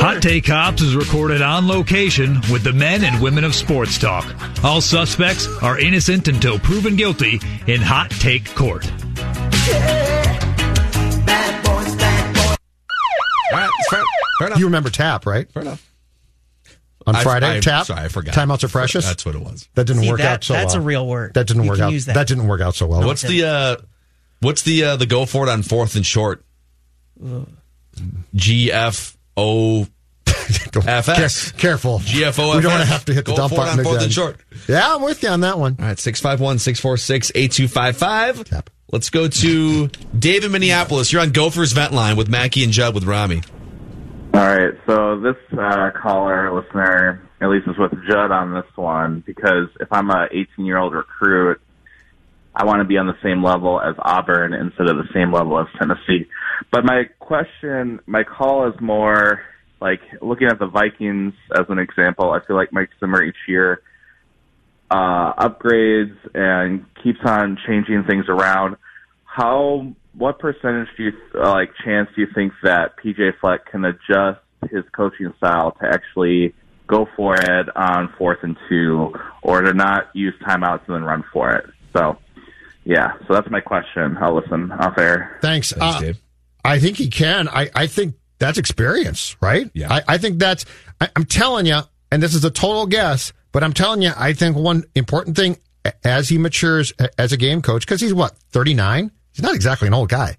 Hot Take Cops is recorded on location with the men and women of sports talk. All suspects are innocent until proven guilty in Hot Take Court. All Fair, fair enough. You remember TAP, right? fair enough. On I- Friday, I- TAP. sorry, I forgot. Timeouts are precious. That's what it was. That didn't See, work that- out so that's well. a real word. That didn't You work can out. use That. that. didn't work out so well. What's the uh what's the uh the go for it on fourth and short? G F O FS. Care- careful. GFO We don't want to have to hit the Go dump for it button on fourth again. and short. Yeah, I'm with you on that one. All right, 651 646 8255. Tap. Let's go to Dave in Minneapolis. You're on Gophers Vent Line with Mackey and Judd with Rami. All right, so this uh, caller, listener, at least is with Judd on this one because if I'm a 18 year old recruit, I want to be on the same level as Auburn instead of the same level as Tennessee. But my question, my call is more like looking at the Vikings as an example. I feel like Mike Zimmer each year uh, upgrades and keeps on changing things around. How, what percentage do you uh, like chance do you think that PJ Fleck can adjust his coaching style to actually go for it on fourth and two, or to not use timeouts and then run for it? So, yeah, so that's my question. I'll listen off air. Thanks. Thanks, Uh, Dave. I think he can. I, I think that's experience, right? Yeah. I, I think that's, I, I'm telling you, and this is a total guess, but I'm telling you, I think one important thing as he matures as a game coach, because he's what, 39? He's not exactly an old guy.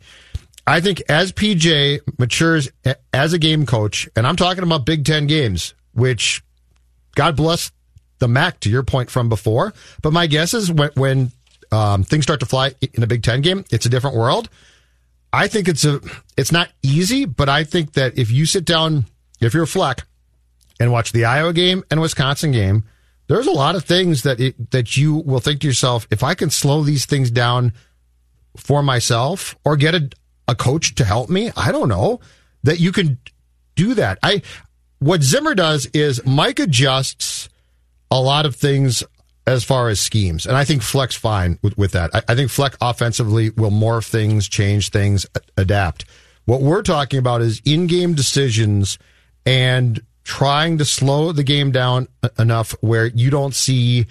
I think as PJ matures as a game coach, and I'm talking about Big Ten games, which God bless the MAC to your point from before. But my guess is when, when um, things start to fly in a Big Ten game, it's a different world. I think it's a it's not easy, but I think that if you sit down, if you're a Fleck, and watch the Iowa game and Wisconsin game, there's a lot of things that it, that you will think to yourself, if I can slow these things down for myself or get a, a coach to help me, I don't know that you can do that. I what Zimmer does is Mike adjusts a lot of things as far as schemes, and I think Fleck's fine with, with that. I, I think Fleck offensively will morph things, change things, adapt. What we're talking about is in-game decisions and trying to slow the game down enough where you don't see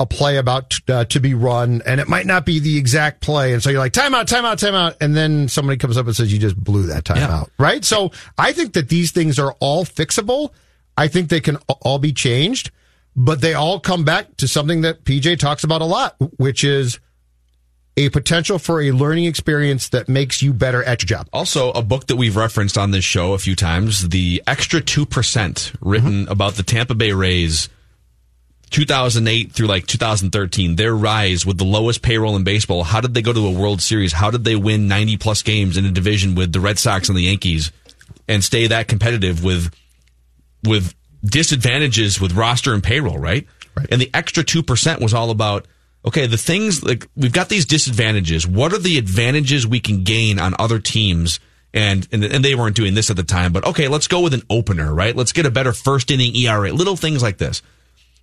a play about t- uh, to be run, and it might not be the exact play, and so you're like timeout, timeout, timeout, and then somebody comes up and says you just blew that timeout, right? So I think that these things are all fixable. I think they can all be changed, but they all come back to something that PJ talks about a lot, which is a potential for a learning experience that makes you better at your job. Also, a book that we've referenced on this show a few times, The Extra 2%, written Mm-hmm. about the Tampa Bay Rays 2008 through like 2013, their rise with the lowest payroll in baseball. How did they go to a World Series? How did they win 90 plus games in a division with the Red Sox and the Yankees and stay that competitive with with disadvantages with roster and payroll, right? Right. And the extra 2% was all about okay, the things like we've got these disadvantages. What are the advantages we can gain on other teams? And, and and they weren't doing this at the time, but okay, let's go with an opener, right? Let's get a better first inning ERA, little things like this.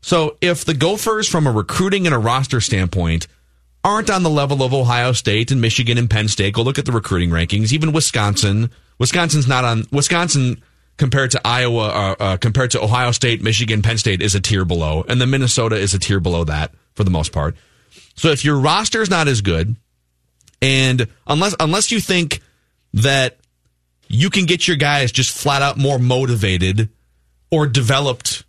So if the Gophers, from a recruiting and a roster standpoint, aren't on the level of Ohio State and Michigan and Penn State. Go look at the recruiting rankings. Even Wisconsin. Wisconsin's not on. Wisconsin compared to Iowa, uh, uh, compared to Ohio State, Michigan, Penn State is a tier below, and then Minnesota is a tier below that for the most part. So if your roster is not as good, and unless unless you think that you can get your guys just flat out more motivated or developed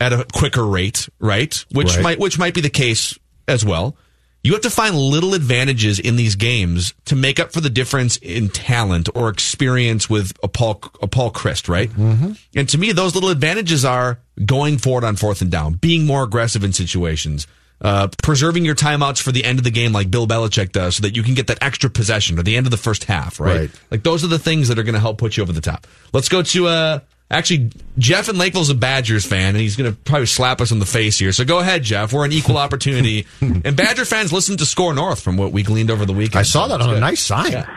at a quicker rate, right? Which Right. might which might be the case as well. You have to find little advantages in these games to make up for the difference in talent or experience with a Paul a Paul Chryst, right? Mm-hmm. And to me, those little advantages are going forward on fourth and down, being more aggressive in situations, uh, preserving your timeouts for the end of the game, like Bill Belichick does, so that you can get that extra possession or the end of the first half, right? Right. Like those are the things that are going to help put you over the top. Let's go to uh actually Jeff in Lakeville's a Badgers fan and he's going to probably slap us in the face here. So go ahead, Jeff. We're an equal opportunity. and Badger fans listen to SKOR North from what we gleaned over the weekend. I saw that It's on a good. nice sign. Yeah.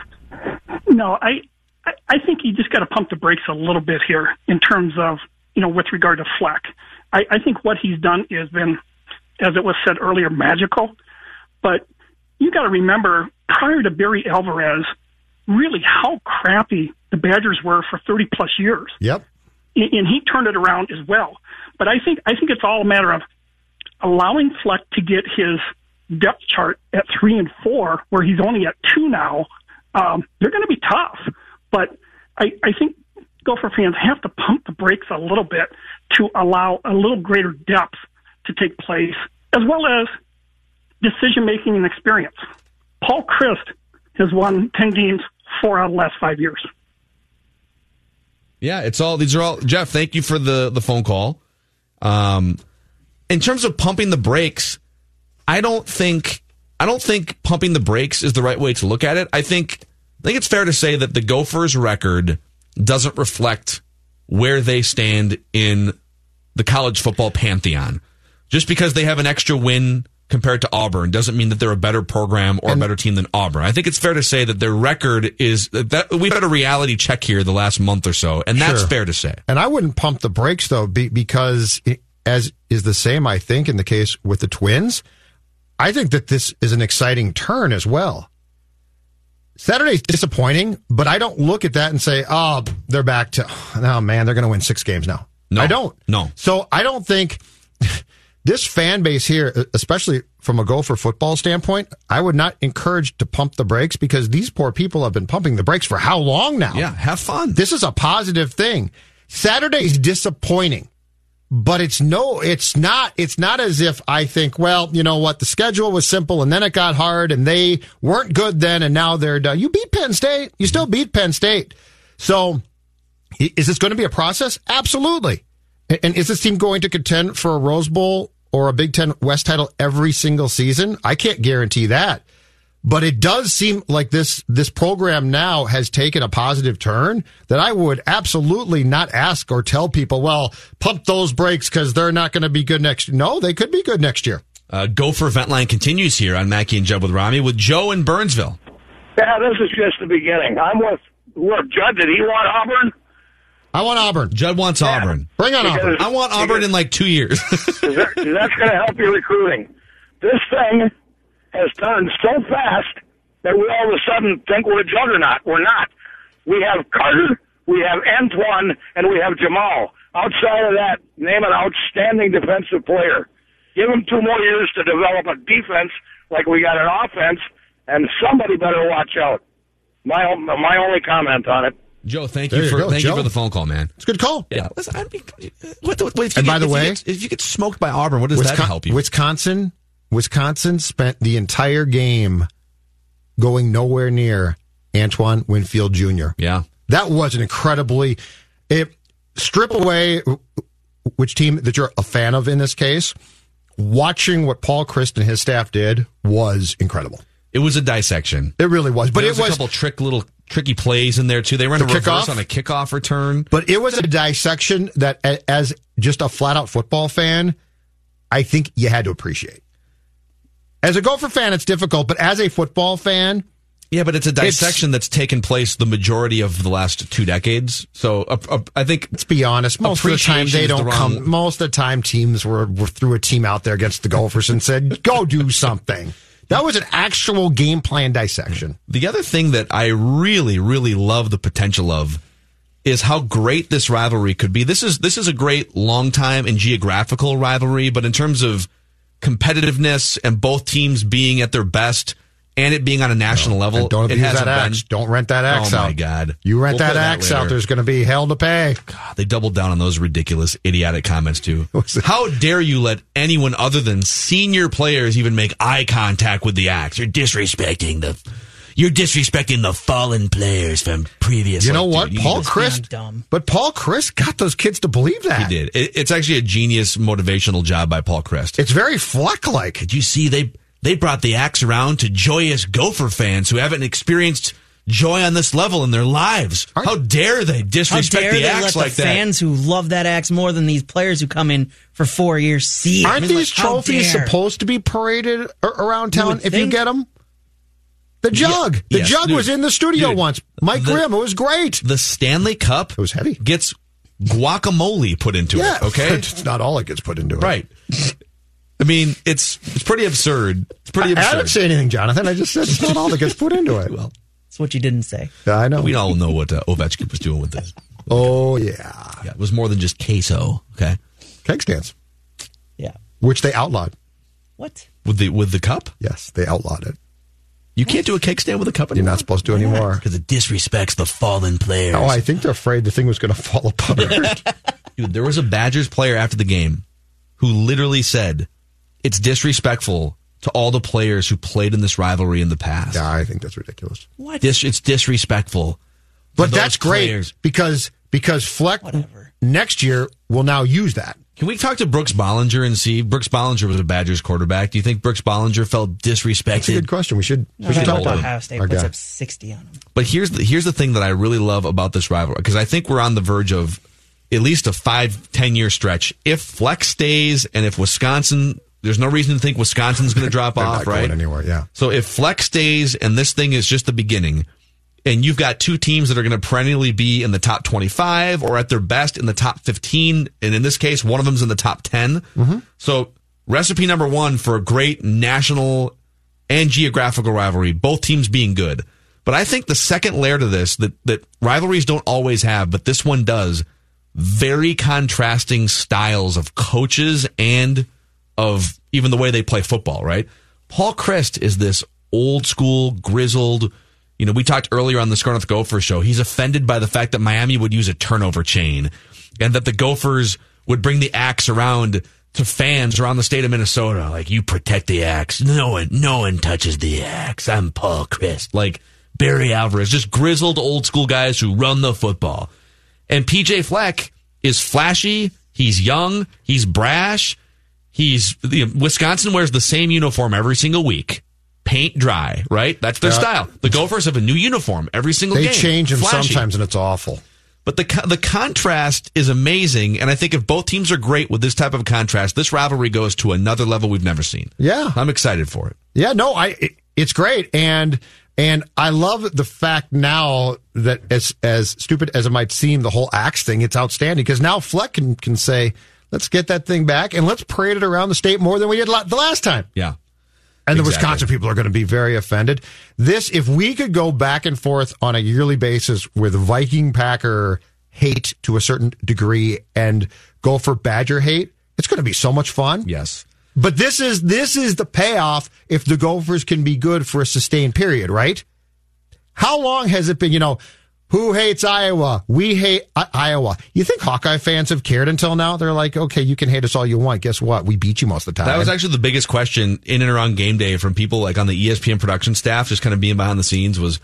No, I, I I think you just got to pump the brakes a little bit here in terms of you know with regard to Fleck. I, I think what he's done has been, as it was said earlier, magical. But you got to remember, prior to Barry Alvarez, really how crappy the Badgers were for 30 plus years. Yep. And he turned it around as well. But I think I think it's all a matter of allowing Fleck to get his depth chart at three and four, where he's only at two now. Um, they're going to be tough, but I, I think Gopher fans have to pump the brakes a little bit to allow a little greater depth to take place, as well as decision making and experience. Paul Chryst has won ten games four out of the last five years. Yeah, it's all these are all Jeff, thank you for the the phone call. Um in terms of pumping the brakes, I don't think I don't think pumping the brakes is the right way to look at it. I think I think it's fair to say that the Gophers record doesn't reflect where they stand in the college football pantheon. Just because they have an extra win compared to Auburn doesn't mean that they're a better program or a better team than Auburn. I think it's fair to say that their record is that we've had a reality check here the last month or so, and that's Sure. fair to say. And I wouldn't pump the brakes though, be, because it, as is the same, I think, in the case with the Twins. I think that this is an exciting turn as well. Saturday's disappointing, but I don't look at that and say, "Oh, they're back to." Oh man, they're going to win six games now. No. I don't. No. So I don't think this fan base here, especially from a Gopher football standpoint, I would not encourage to pump the brakes because these poor people have been pumping the brakes for how long now? Yeah, have fun. This is a positive thing. Saturday's disappointing, but it's no, it's not, it's not as if I think, well, you know what, the schedule was simple and then it got hard and they weren't good then and now they're done. You beat Penn State. You still beat Penn State. So is this going to be a process? Absolutely. And- And is this team going to contend for a Rose Bowl or a Big Ten West title every single season? I can't guarantee that. But it does seem like this this program now has taken a positive turn that I would absolutely not ask or tell people, well, pump those brakes because they're not going to be good next year. No, they could be good next year. Uh, Gopher Vent Line continues here on Mackey and Judd with Rami with Joe in Burnsville. Yeah, this is just the beginning. I'm with what Judd. Did he want Auburn? I want Auburn. Judd wants Auburn. Bring on Because- Auburn. I want Auburn in like two years. that's going to help your recruiting. This thing has done so fast that we all of a sudden think we're a juggernaut. We're not. We have Carter, we have Antoine, and we have Jamal. Outside of that, name an outstanding defensive player. Give him two more years to develop a defense like we got an offense, and somebody better watch out. My my only comment on it. Joe, thank There you you for go, thank Joe. you for the phone call, man. It's a good call. Yeah, listen, I'd be, what, the- what, if you And get, by the if you way- get- if you get smoked by Auburn, what does that help you? Wisconsin, Wisconsin spent the entire game going nowhere near Antoine Winfield Jr. Yeah. That was an incredibly it, strip away which team that you're a fan of in this case. Watching what Paul Chryst and his staff did was incredible. It was a dissection. It really was. But there it was, was a couple trick little tricky plays in there too. They ran The a reverse kickoff? on a kickoff return. But it was a dissection that, as just a flat out football fan, I think you had to appreciate. As a Gopher fan, it's difficult, but as a football fan, Yeah, but it's a dissection that's taken place the majority of the last two decades. So uh, uh, I think let's be honest, most of the time they don't wrong- come. Most of the time, teams were, were threw a team out there against the Gophers and said, "Go do something." That was an actual game plan dissection. The other thing that I really, really love the potential of is how great this rivalry could be. This is this is a great long time and geographical rivalry, but in terms of competitiveness and both teams being at their best and it being on a national level, And don't it abuse hasn't that been. axe. Don't rent that axe oh, out. oh out. my god! You rent We'll that play axe out, there's going to be hell to pay. They doubled down on those ridiculous, idiotic comments too. How dare you let anyone other than senior players even make eye contact with the axe? You're disrespecting the. You're disrespecting the fallen players from previous. You know like, what? dude, Paul just- Chryst, but Paul Chryst got those kids to believe that. He did. It, it's actually a genius motivational job by Paul Chryst. It's very Fleck like. Did you see they they brought the axe around to joyous Gopher fans who haven't experienced joy on this level in their lives? How dare they disrespect dare the they axe let like the that? fans who love that axe more than these players who come in for four years see it? Aren't It's these like, trophies supposed to be paraded around town would if you get them? The jug. Yeah, the yes, jug dude. was in the studio Dude, once. Mike the- Grimm. It was great. The Stanley Cup it was heavy. Gets guacamole put into Yeah, it. Okay, it's not all it gets put into it. right. I mean, it's it's pretty absurd. It's pretty I, I didn't say anything, Jonathan. I just said it's not all that gets put into it. well, it's what you didn't say. I know. we all know what uh, Ovechkin was doing with this. Oh yeah, Yeah, it was more than just queso. Okay, keg stands, Yeah. which they outlawed. What? with the with the cup, Yes, they outlawed it. you can't do a cake stand with a cup You're not supposed to anymore. because it disrespects the fallen players. Oh, I think they're afraid the thing was going to fall apart. Dude, there was a Badgers player after the game who literally said it's disrespectful to all the players who played in this rivalry in the past. yeah, I think that's ridiculous. What? Dis- it's disrespectful. But those that's great players. because because Fleck next year will now use that. Can we talk to Brooks Bollinger and see? Brooks Bollinger was a Badgers quarterback. Do you think Brooks Bollinger felt That's a disrespected? good question. We should No, we should talk about him. Ohio State Our puts guy. up 60 on them. But here's the here's the thing that I really love about this rivalry because I think we're on the verge of at least a five ten year stretch. If Flex stays and if Wisconsin, there's no reason to think Wisconsin's going to drop off, right? going anywhere. Yeah. So if Flex stays and this thing is just the beginning, and you've got two teams that are going to perennially be in the top 25 or at their best in the top 15, and in this case, one of them's in the top 10. Mm-hmm. So recipe number one for a great national and geographical rivalry, both teams being good. But I think the second layer to this that, that rivalries don't always have, but this one does, very contrasting styles of coaches and of even the way they play football, right? Paul Chryst is this old school, grizzled, you know, we talked earlier on the SKOR North Gopher show. He's offended by the fact that Miami would use a turnover chain and that the Gophers would bring the axe around to fans around the state of Minnesota. Like, you protect the axe. No one, no one touches the axe. I'm Paul Chryst. Like Barry Alvarez, just grizzled old school guys who run the football. And PJ Fleck is flashy. He's young. He's brash. He's know, Wisconsin wears the same uniform every single week. Paint dry, right? That's their Yeah. style. The Gophers have a new uniform every single They game. change them Flashy. sometimes, and it's awful. But the the contrast is amazing, and I think if both teams are great with this type of contrast, this rivalry goes to another level we've never seen. Yeah. I'm excited for it. Yeah, no, I it, it's great, and and I love the fact now that as as stupid as it might seem, the whole axe thing, it's outstanding because now Fleck can can say, let's get that thing back and let's parade it around the state more than we did the last time. Yeah. And the Exactly. Wisconsin people are going to be very offended. This, if we could go back and forth on a yearly basis with Viking Packer hate to a certain degree and go for Badger hate, it's going to be so much fun. Yes. But this is this is the payoff if the Gophers can be good for a sustained period, right? How long has it been? You know, who hates Iowa? We hate I- Iowa. You think Hawkeye fans have cared until now? They're like, okay, you can hate us all you want. Guess what? We beat you most of the time. That was actually the biggest question in and around game day from people like on the ESPN production staff, just kind of being behind the scenes was,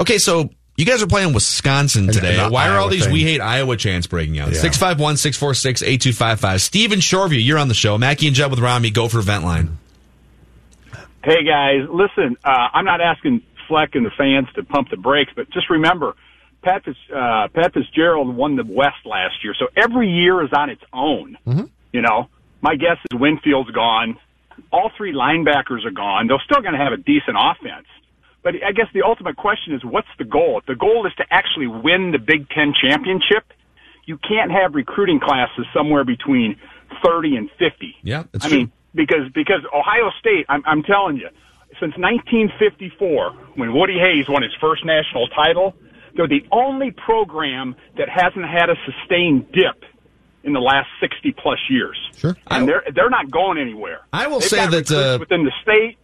okay, so you guys are playing Wisconsin today. not Why are all these thing. we hate Iowa chants breaking out? Yeah. 651 646 8255. Steven Shoreview, you're on the show. Mackey and Judd with Rami, Gopher Vent Line. Hey guys, listen. Uh, I'm not asking Fleck and the fans to pump the brakes, but just remember, Pat, Fitz, uh, Pat Fitzgerald won the West last year, so every year is on its own. You know, my guess is Winfield's gone. All three linebackers are gone. They're still going to have a decent offense. But I guess the ultimate question is, what's the goal? If the goal is to actually win the Big Ten championship, you can't have recruiting classes somewhere between 30 and 50. Yeah, that's I true. mean, because because Ohio State, I'm, I'm telling you, since 1954, when Woody Hayes won his first national title, they're the only program that hasn't had a sustained dip in the last 60 plus years. Sure. And they're they're not going anywhere. I will They've say that, uh, within the state.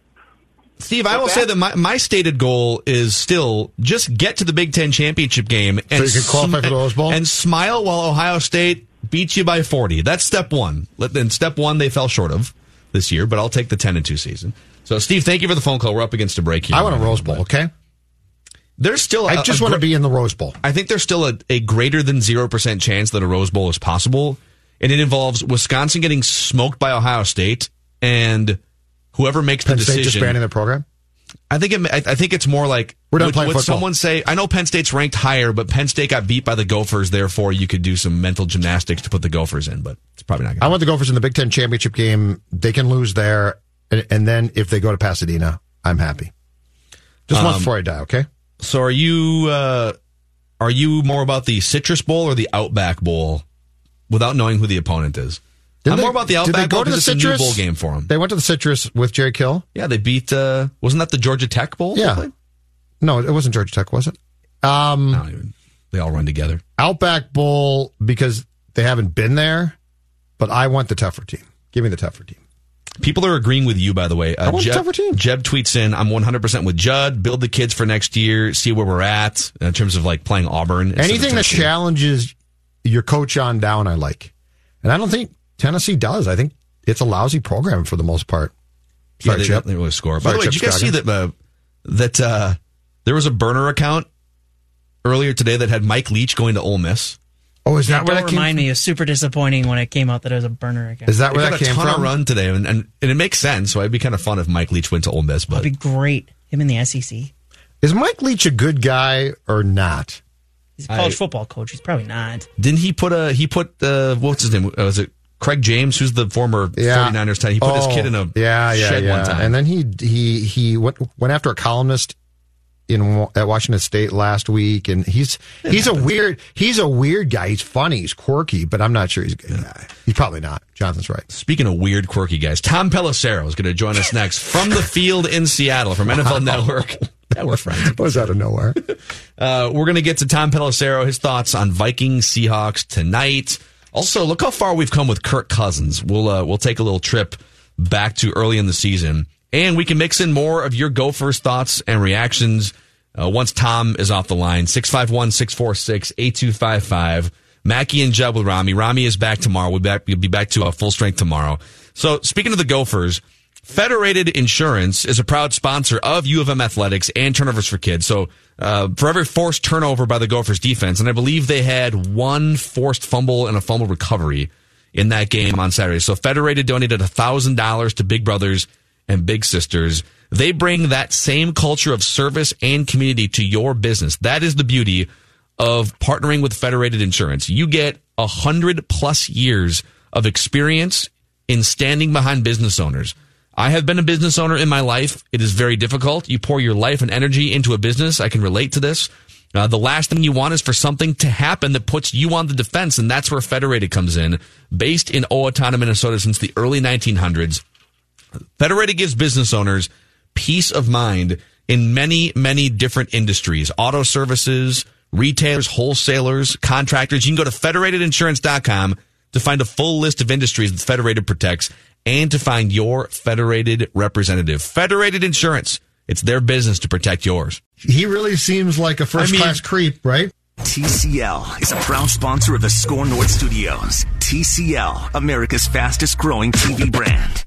Steve, I will What's say that? that my, my stated goal is still just get to the Big Ten championship game and you can qualify for the Bowl? and smile while Ohio State beats you by forty. That's step one. Let- Then step one they fell short of this year, but I'll take the ten and two season. So, Steve, thank you for the phone call. We're up against a break here. I want a Rose Bowl, okay? There's still. I a- just a want to be in the Rose Bowl. I think there's still a, a greater than 0% chance that a Rose Bowl is possible. And it involves Wisconsin getting smoked by Ohio State and whoever makes Penn the State decision. disbanding their program. I think it, I I think it's more like We're done would, playing would football. someone say I know Penn State's ranked higher, but Penn State got beat by the Gophers, therefore you could do some mental gymnastics to put the Gophers in, but it's probably not going to I want the Gophers in the Big Ten championship game. They can lose there, and, and then if they go to Pasadena, I'm happy. Just once Um, before I die, okay? So are you uh, are you more about the Citrus Bowl or the Outback Bowl without knowing who the opponent is? Did I'm they- more about the did they go Bowl to the because it's a Citrus bowl game for them. They went to the Citrus with Jerry Kill. Yeah, they beat. Uh, wasn't that the Georgia Tech Bowl? Yeah. No, it wasn't Georgia Tech, was it? Um, they all run together. Outback Bowl because they haven't been there, but I want the tougher team. Give me the tougher team. People are agreeing with you, by the way. Uh, I want a Jeb, tougher team. Jeb tweets in, "I'm 100 percent with Judd. Build the kids for next year. See where we're at in terms of like playing Auburn. Anything that challenges your coach on down, I like. And I don't think Tennessee does. I think it's a lousy program for the most part. Yeah, they, Chip. they really score. By Sorry, the way, Chip did you guys see that uh, that uh, there was a burner account earlier today that had Mike Leach going to Ole Miss? Oh, is Don't remind me. It was super disappointing when it came out that it was a burner again. It got a ton of run today, and, and and it makes sense. So it'd be kind of fun if Mike Leach went to Ole Miss, but That'd be great. Him in the SEC. Is Mike Leach a good guy or not? He's a college I- football coach. He's probably not. Didn't he put a he put uh what's his name? Uh, was it Craig James, who's the former 49ers tight? He put his Oh, kid in a yeah, yeah, shed yeah. one time. And then he he he went went after a columnist in at Washington State last week, and he's he's a weird he's a weird guy. He's funny, he's quirky, but I'm not sure he's a good guy. He's probably not. Jonathan's right. Speaking of weird, quirky guys, Tom Pelissero is going to join us next from the field in Seattle from NFL Network. That we're friends. Was out of nowhere. Uh, we're going to get to Tom Pelissero, his thoughts on Vikings Seahawks tonight. Also, look how far we've come with Kirk Cousins. We'll uh, we'll take a little trip back to early in the season, and we can mix in more of your Gophers thoughts and reactions uh, once Tom is off the line. 651-646-8255. Mackey and Judd with Rami. Rami is back tomorrow. We'll be back, we'll be back to uh, full strength tomorrow. So, speaking of the Gophers, Federated Insurance is a proud sponsor of U of M athletics and turnovers for kids. So, uh, for every forced turnover by the Gophers defense, and I believe they had one forced fumble and a fumble recovery in that game on Saturday. So, Federated donated $1,000 to Big Brothers and Big Sisters. They bring that same culture of service and community to your business. That is the beauty of partnering with Federated Insurance. You get a hundred plus years of experience in standing behind business owners. I have been a business owner in my life. It is very difficult. You pour your life and energy into a business. I can relate to this. Uh, the last thing you want is for something to happen that puts you on the defense, and that's where Federated comes in. Based in Owatonna, Minnesota since the early 1900s, Federated gives business owners peace of mind in many, many different industries auto services, retailers, wholesalers, contractors. You can go to federatedinsurance.com to find a full list of industries that Federated protects and to find your Federated representative. Federated Insurance. It's their business to protect yours. He really seems like a first class creep, right? TCL is a proud sponsor of the SKOR North Studios. TCL, America's fastest growing TV brand.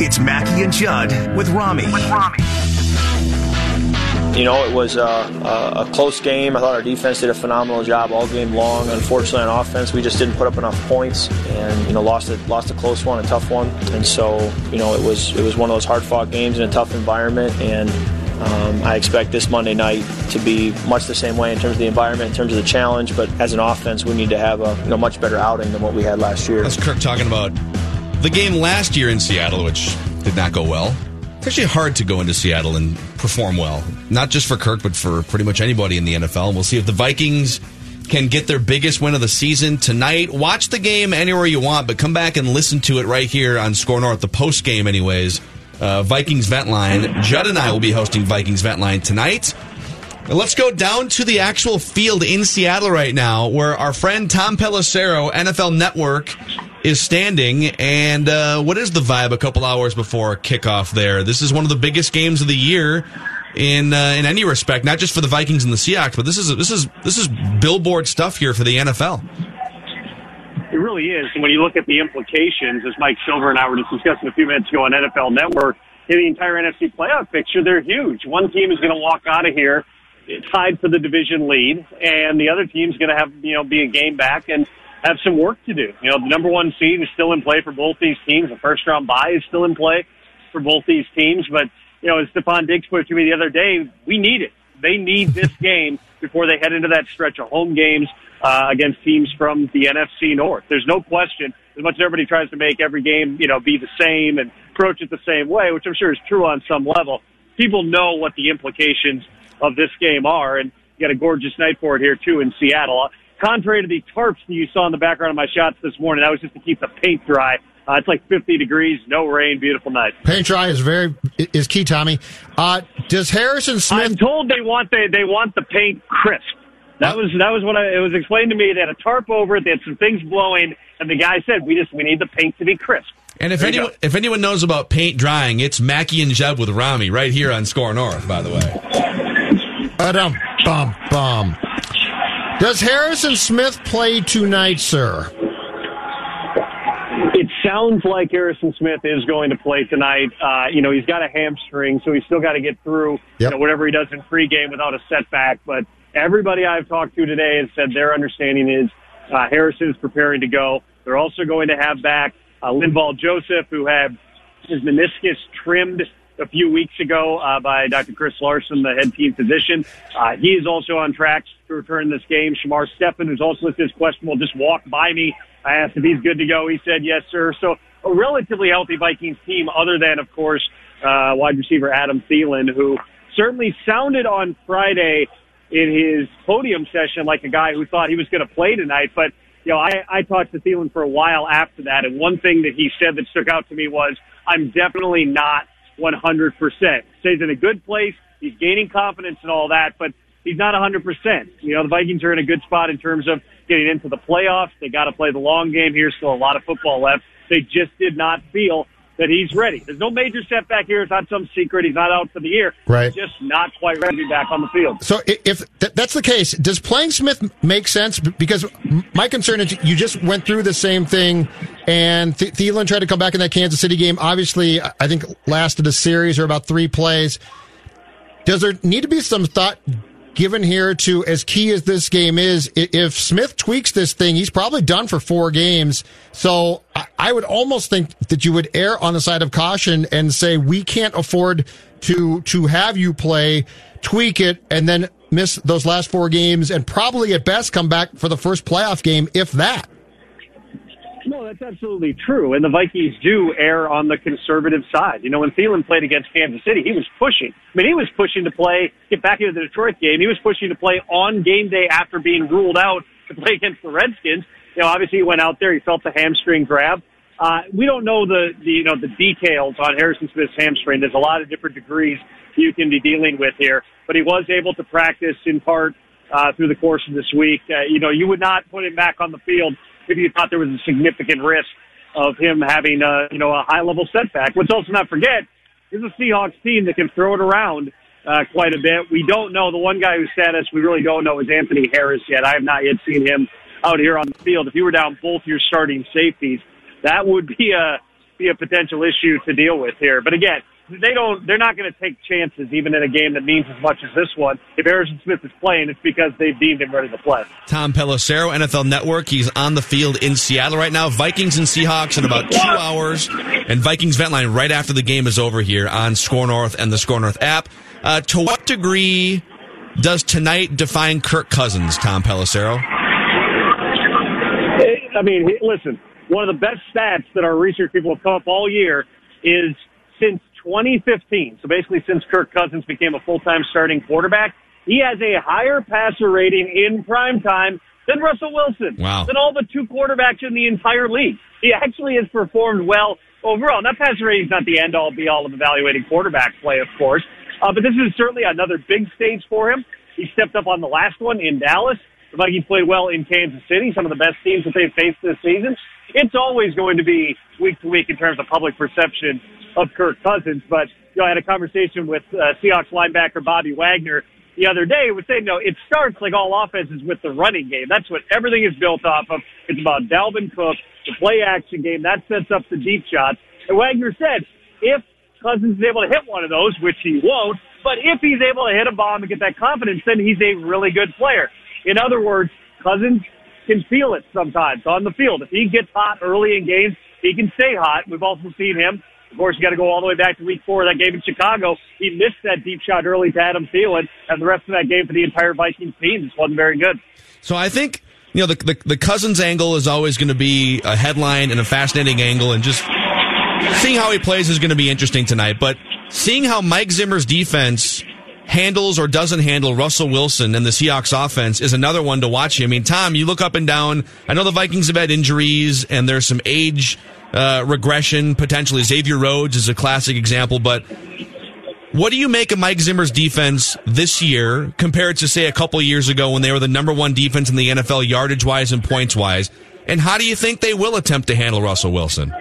It's Mackey and Judd with Rami. You know, it was uh, a, a close game. I thought our defense did a phenomenal job all game long. Unfortunately, on offense, we just didn't put up enough points, and you know, lost a lost a close one, a tough one. And so, you know, it was it was one of those hard fought games in a tough environment. And um, I expect this Monday night to be much the same way in terms of the environment, in terms of the challenge. But as an offense, we need to have a you know much better outing than what we had last year. That's Kirk talking about the game last year in Seattle, which did not go well. It's actually hard to go into Seattle and perform well, not just for Kirk, but for pretty much anybody in the NFL. And we'll see if the Vikings can get their biggest win of the season tonight. Watch the game anywhere you want, but come back and listen to it right here on SKOR North, the post game, anyways. Uh, Vikings Vent Line. Judd and I will be hosting Vikings Vent Line tonight. Let's go down to the actual field in Seattle right now, where our friend Tom Pelissero, NFL Network, is standing. And uh, what is the vibe a couple hours before kickoff there? This is one of the biggest games of the year in uh, in any respect, not just for the Vikings and the Seahawks, but this is this is this is billboard stuff here for the NFL. It really is. And when you look at the implications, as Mike Silver and I were just discussing a few minutes ago on NFL Network, in the entire NFC playoff picture, they're huge. One team is going to walk out of here tied for the division lead, and the other team's going to have you know be a game back and have some work to do. You know, the number one seed is still in play for both these teams. The first round bye is still in play for both these teams. But you know, as Stefon Diggs put it to me the other day, we need it. They need this game before they head into that stretch of home games uh, against teams from the NFC North. There's no question. As much as everybody tries to make every game, you know, be the same and approach it the same way, which I'm sure is true on some level, people know what the implications of this game are, and you got a gorgeous night for it here too in Seattle. Contrary to the tarps that you saw in the background of my shots this morning, that was just to keep the paint dry. Uh, it's like 50 degrees, no rain, beautiful night. Paint dry is very is key, Tommy. Uh, does Harrison Smith? I'm told they want they they want the paint crisp. That was that was what I, it was explained to me. They had a tarp over it. They had some things blowing, and the guy said, "We just we need the paint to be crisp." And if anyone if anyone knows about paint drying, it's Mackey and Judd with Rami right here on SKOR North. By the way, Ba-dum, bum bum. Does Harrison Smith play tonight, sir? It sounds like Harrison Smith is going to play tonight. Uh, you know, he's got a hamstring, so he's still got to get through Yep. you know, whatever he does in pregame without a setback. But everybody I've talked to today has said their understanding is uh, Harrison is preparing to go. They're also going to have back uh, Linval Joseph, who had his meniscus trimmed a few weeks ago uh, by Dr. Chris Larson, the head team physician. Uh, he is also on track to return this game. Shamar Stephen, who's also listed as questionable, just walked by me. I asked if he's good to go. He said yes, sir. So a relatively healthy Vikings team, other than, of course, uh, wide receiver Adam Thielen, who certainly sounded on Friday in his podium session like a guy who thought he was going to play tonight. But you know, I, I talked to Thielen for a while after that, and one thing that he said that stuck out to me was, "I'm definitely not 100 percent." Stays in a good place. He's gaining confidence and all that, but he's not 100 percent. You know, the Vikings are in a good spot in terms of getting into the playoffs. They got to play the long game here. Still a lot of football left. They just did not feel that he's ready. There's no major setback here. It's not some secret. He's not out for the year. Right. He's just not quite ready to be back on the field. So if that's the case, does playing Smith make sense? Because my concern is you just went through the same thing, and Th- Thielen tried to come back in that Kansas City game. Obviously, I I think lasted a series or about three plays. Does there need to be some thought given here to as key as this game is? If Smith tweaks this thing, he's probably done for four games. So I- would almost think that you would err on the side of caution and say we can't afford to to have you play, tweak it, and then miss those last four games, and probably at best come back for the first playoff game, if that. No, that's absolutely true. And the Vikings do err on the conservative side. You know, when Thielen played against Kansas City, he was pushing. I mean, he was pushing to play, get back into the Detroit game. He was pushing to play on game day after being ruled out to play against the Redskins. You know, obviously he went out there, he felt the hamstring grab. Uh, we don't know the, the, you know, the details on Harrison Smith's hamstring. There's a lot of different degrees you can be dealing with here, but he was able to practice in part, uh, through the course of this week. Uh, you know, you would not put him back on the field if you thought there was a significant risk of him having a, you know, a high level setback. Let's also not forget, this is a Seahawks team that can throw it around, uh, quite a bit. We don't know. The one guy who said us, we really don't know is Anthony Harris yet. I have not yet seen him out here on the field. If you were down both your starting safeties, that would be a, be a potential issue to deal with here. But again, they don't, they're not going to take chances even in a game that means as much as this one. If Harrison Smith is playing, it's because they've deemed him ready to play. Tom Pelissero, NFL Network. He's on the field in Seattle right now. Vikings and Seahawks in about two hours, and Vikings Vent Line right after the game is over here on SKOR North and the SKOR North app. Uh, to what degree does tonight define Kirk Cousins, Tom Pelissero? I mean, listen, one of the best stats that our research people have come up all year is since 2015, so basically since Kirk Cousins became a full-time starting quarterback, he has a higher passer rating in prime time than Russell Wilson, Wow. than all the two quarterbacks in the entire league. He actually has performed well overall. That passer rating is not the end all be all of evaluating quarterback play, of course, uh, but this is certainly another big stage for him. He stepped up on the last one in Dallas. The Vikings played well in Kansas City, some of the best teams that they've faced this season. It's always going to be week to week in terms of public perception of Kirk Cousins. But you know, I had a conversation with uh, Seahawks linebacker Bobby Wagner the other day. Was saying, no, it starts like all offenses with the running game. That's what everything is built off of. It's about Dalvin Cook, the play action game that sets up the deep shots. And Wagner said, if Cousins is able to hit one of those, which he won't, but if he's able to hit a bomb and get that confidence, then he's a really good player. In other words, Cousins can feel it sometimes on the field. If he gets hot early in games, he can stay hot. We've also seen him. Of course, you got to go all the way back to week four of that game in Chicago. He missed that deep shot early to Adam Thielen, and the rest of that game for the entire Vikings team just wasn't very good. So I think you know the the, the Cousins angle is always going to be a headline and a fascinating angle, and just seeing how he plays is going to be interesting tonight. But seeing how Mike Zimmer's defense handles or doesn't handle Russell Wilson and the Seahawks offense is another one to watch. I mean, Tom, you look up and down. I know the Vikings have had injuries and there's some age uh, regression potentially. Xavier Rhodes is a classic example, but what do you make of Mike Zimmer's defense this year compared to say a couple years ago when they were the number one defense in the NFL yardage wise and points wise? And how do you think they will attempt to handle Russell Wilson?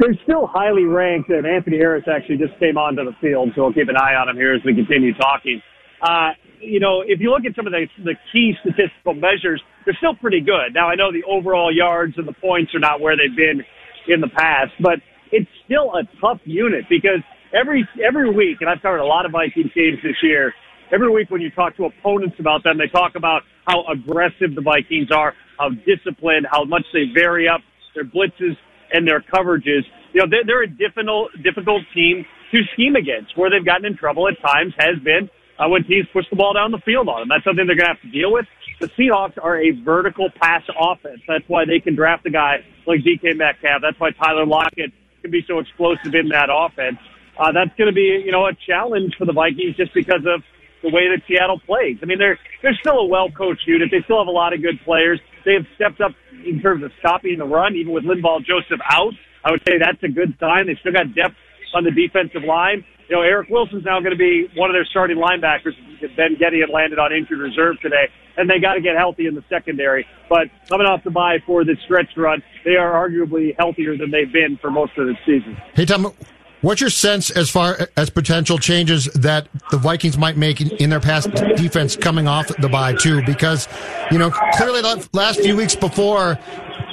They're still highly ranked, and Anthony Harris actually just came onto the field, so we'll keep an eye on him here as we continue talking. Uh, you know, if you look at some of the, the key statistical measures, they're still pretty good. Now, I know the overall yards and the points are not where they've been in the past, but it's still a tough unit because every every week, and I've covered a lot of Vikings games this year. Every week, when you talk to opponents about them, they talk about how aggressive the Vikings are, how disciplined, how much they vary up their blitzes and their coverages. You know, they're, they're a difficult, difficult team to scheme against. Where they've gotten in trouble at times has been uh, when teams push the ball down the field on them. That's something they're going to have to deal with. The Seahawks are a vertical pass offense. That's why they can draft a guy like DK Metcalf. That's why Tyler Lockett can be so explosive in that offense. Uh, that's going to be, you know, a challenge for the Vikings just because of the way that Seattle plays. I mean, they're they're still a well coached unit. They still have a lot of good players. They have stepped up in terms of stopping the run, even with Linval Joseph out. I would say that's a good sign. They still got depth on the defensive line. You know, Eric Wilson's now going to be one of their starting linebackers. Ben Gedeon had landed on injured reserve today, and they got to get healthy in the secondary. But coming off the bye for this stretch run, they are arguably healthier than they've been for most of the season. Hey, Tom, what's your sense as far as potential changes that the Vikings might make in, in their past defense coming off the bye, too? Because, you know, clearly the last few weeks before,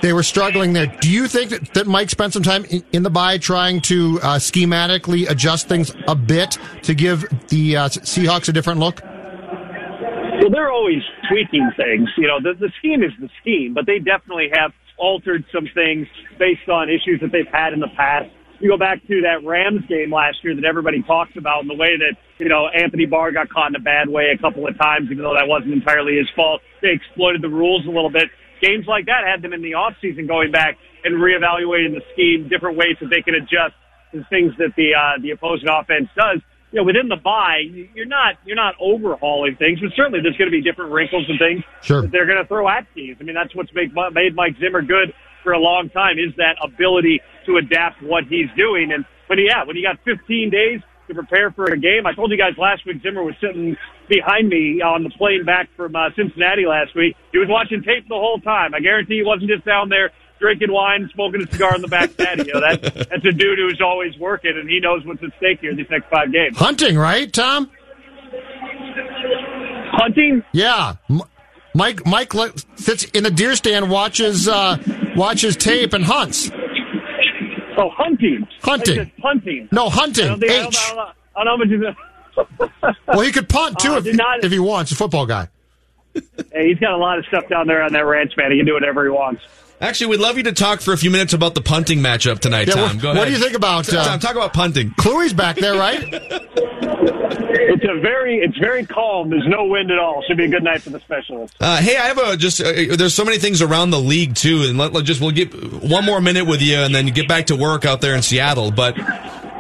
they were struggling there. Do you think that, that Mike spent some time in, in the bye trying to uh, schematically adjust things a bit to give the uh, Seahawks a different look? Well, they're always tweaking things. You know, the, the scheme is the scheme, but they definitely have altered some things based on issues that they've had in the past. You go back to that Rams game last year that everybody talks about and the way that, you know, Anthony Barr got caught in a bad way a couple of times, even though that wasn't entirely his fault. They exploited the rules a little bit. Games like that had them in the offseason going back and reevaluating the scheme, different ways that they can adjust to things that the, uh, the opposing offense does you know, within the bye, you're not you're not overhauling things, but certainly there's going to be different wrinkles and things sure. that they're going to throw at teams. I mean, that's what's made made Mike Zimmer good for a long time is that ability to adapt what he's doing. And when he, yeah, when he got 15 days to prepare for a game, I told you guys last week Zimmer was sitting behind me on the plane back from uh, Cincinnati last week. He was watching tape the whole time. I guarantee he wasn't just down there drinking wine, smoking a cigar on the back patio. That, that's a dude who's always working, and he knows what's at stake here these next five games. Hunting, right, Tom? Hunting? Yeah. M- Mike Mike sits in the deer stand, watches uh, watches tape, and hunts. Oh, hunting. Hunting. Punting. No, hunting. I don't think- I don't- H. I don't know- I don't know how much Well, he could punt too Uh, if, not- if he wants. A football guy. Hey, he's got a lot of stuff down there on that ranch, man. He can do whatever he wants. Actually, we'd love you to talk for a few minutes about the punting matchup tonight, Yeah, Tom. what- Go what ahead. do you think about, uh, Tom? Talk about punting. Cluey's back there, right? It's a very, it's very calm. There's no wind at all. Should be a good night for the specialists. Uh, hey, I have a just. Uh, there's so many things around the league too, and let, let just we'll get one more minute with you, and then get back to work out there in Seattle. But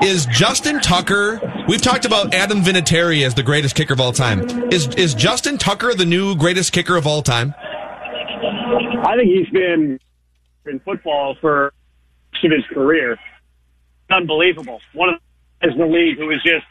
is Justin Tucker? We've talked about Adam Vinatieri as the greatest kicker of all time. Is is Justin Tucker the new greatest kicker of all time? I think he's been in football for most of his career. Unbelievable. One of the guys in the league who is just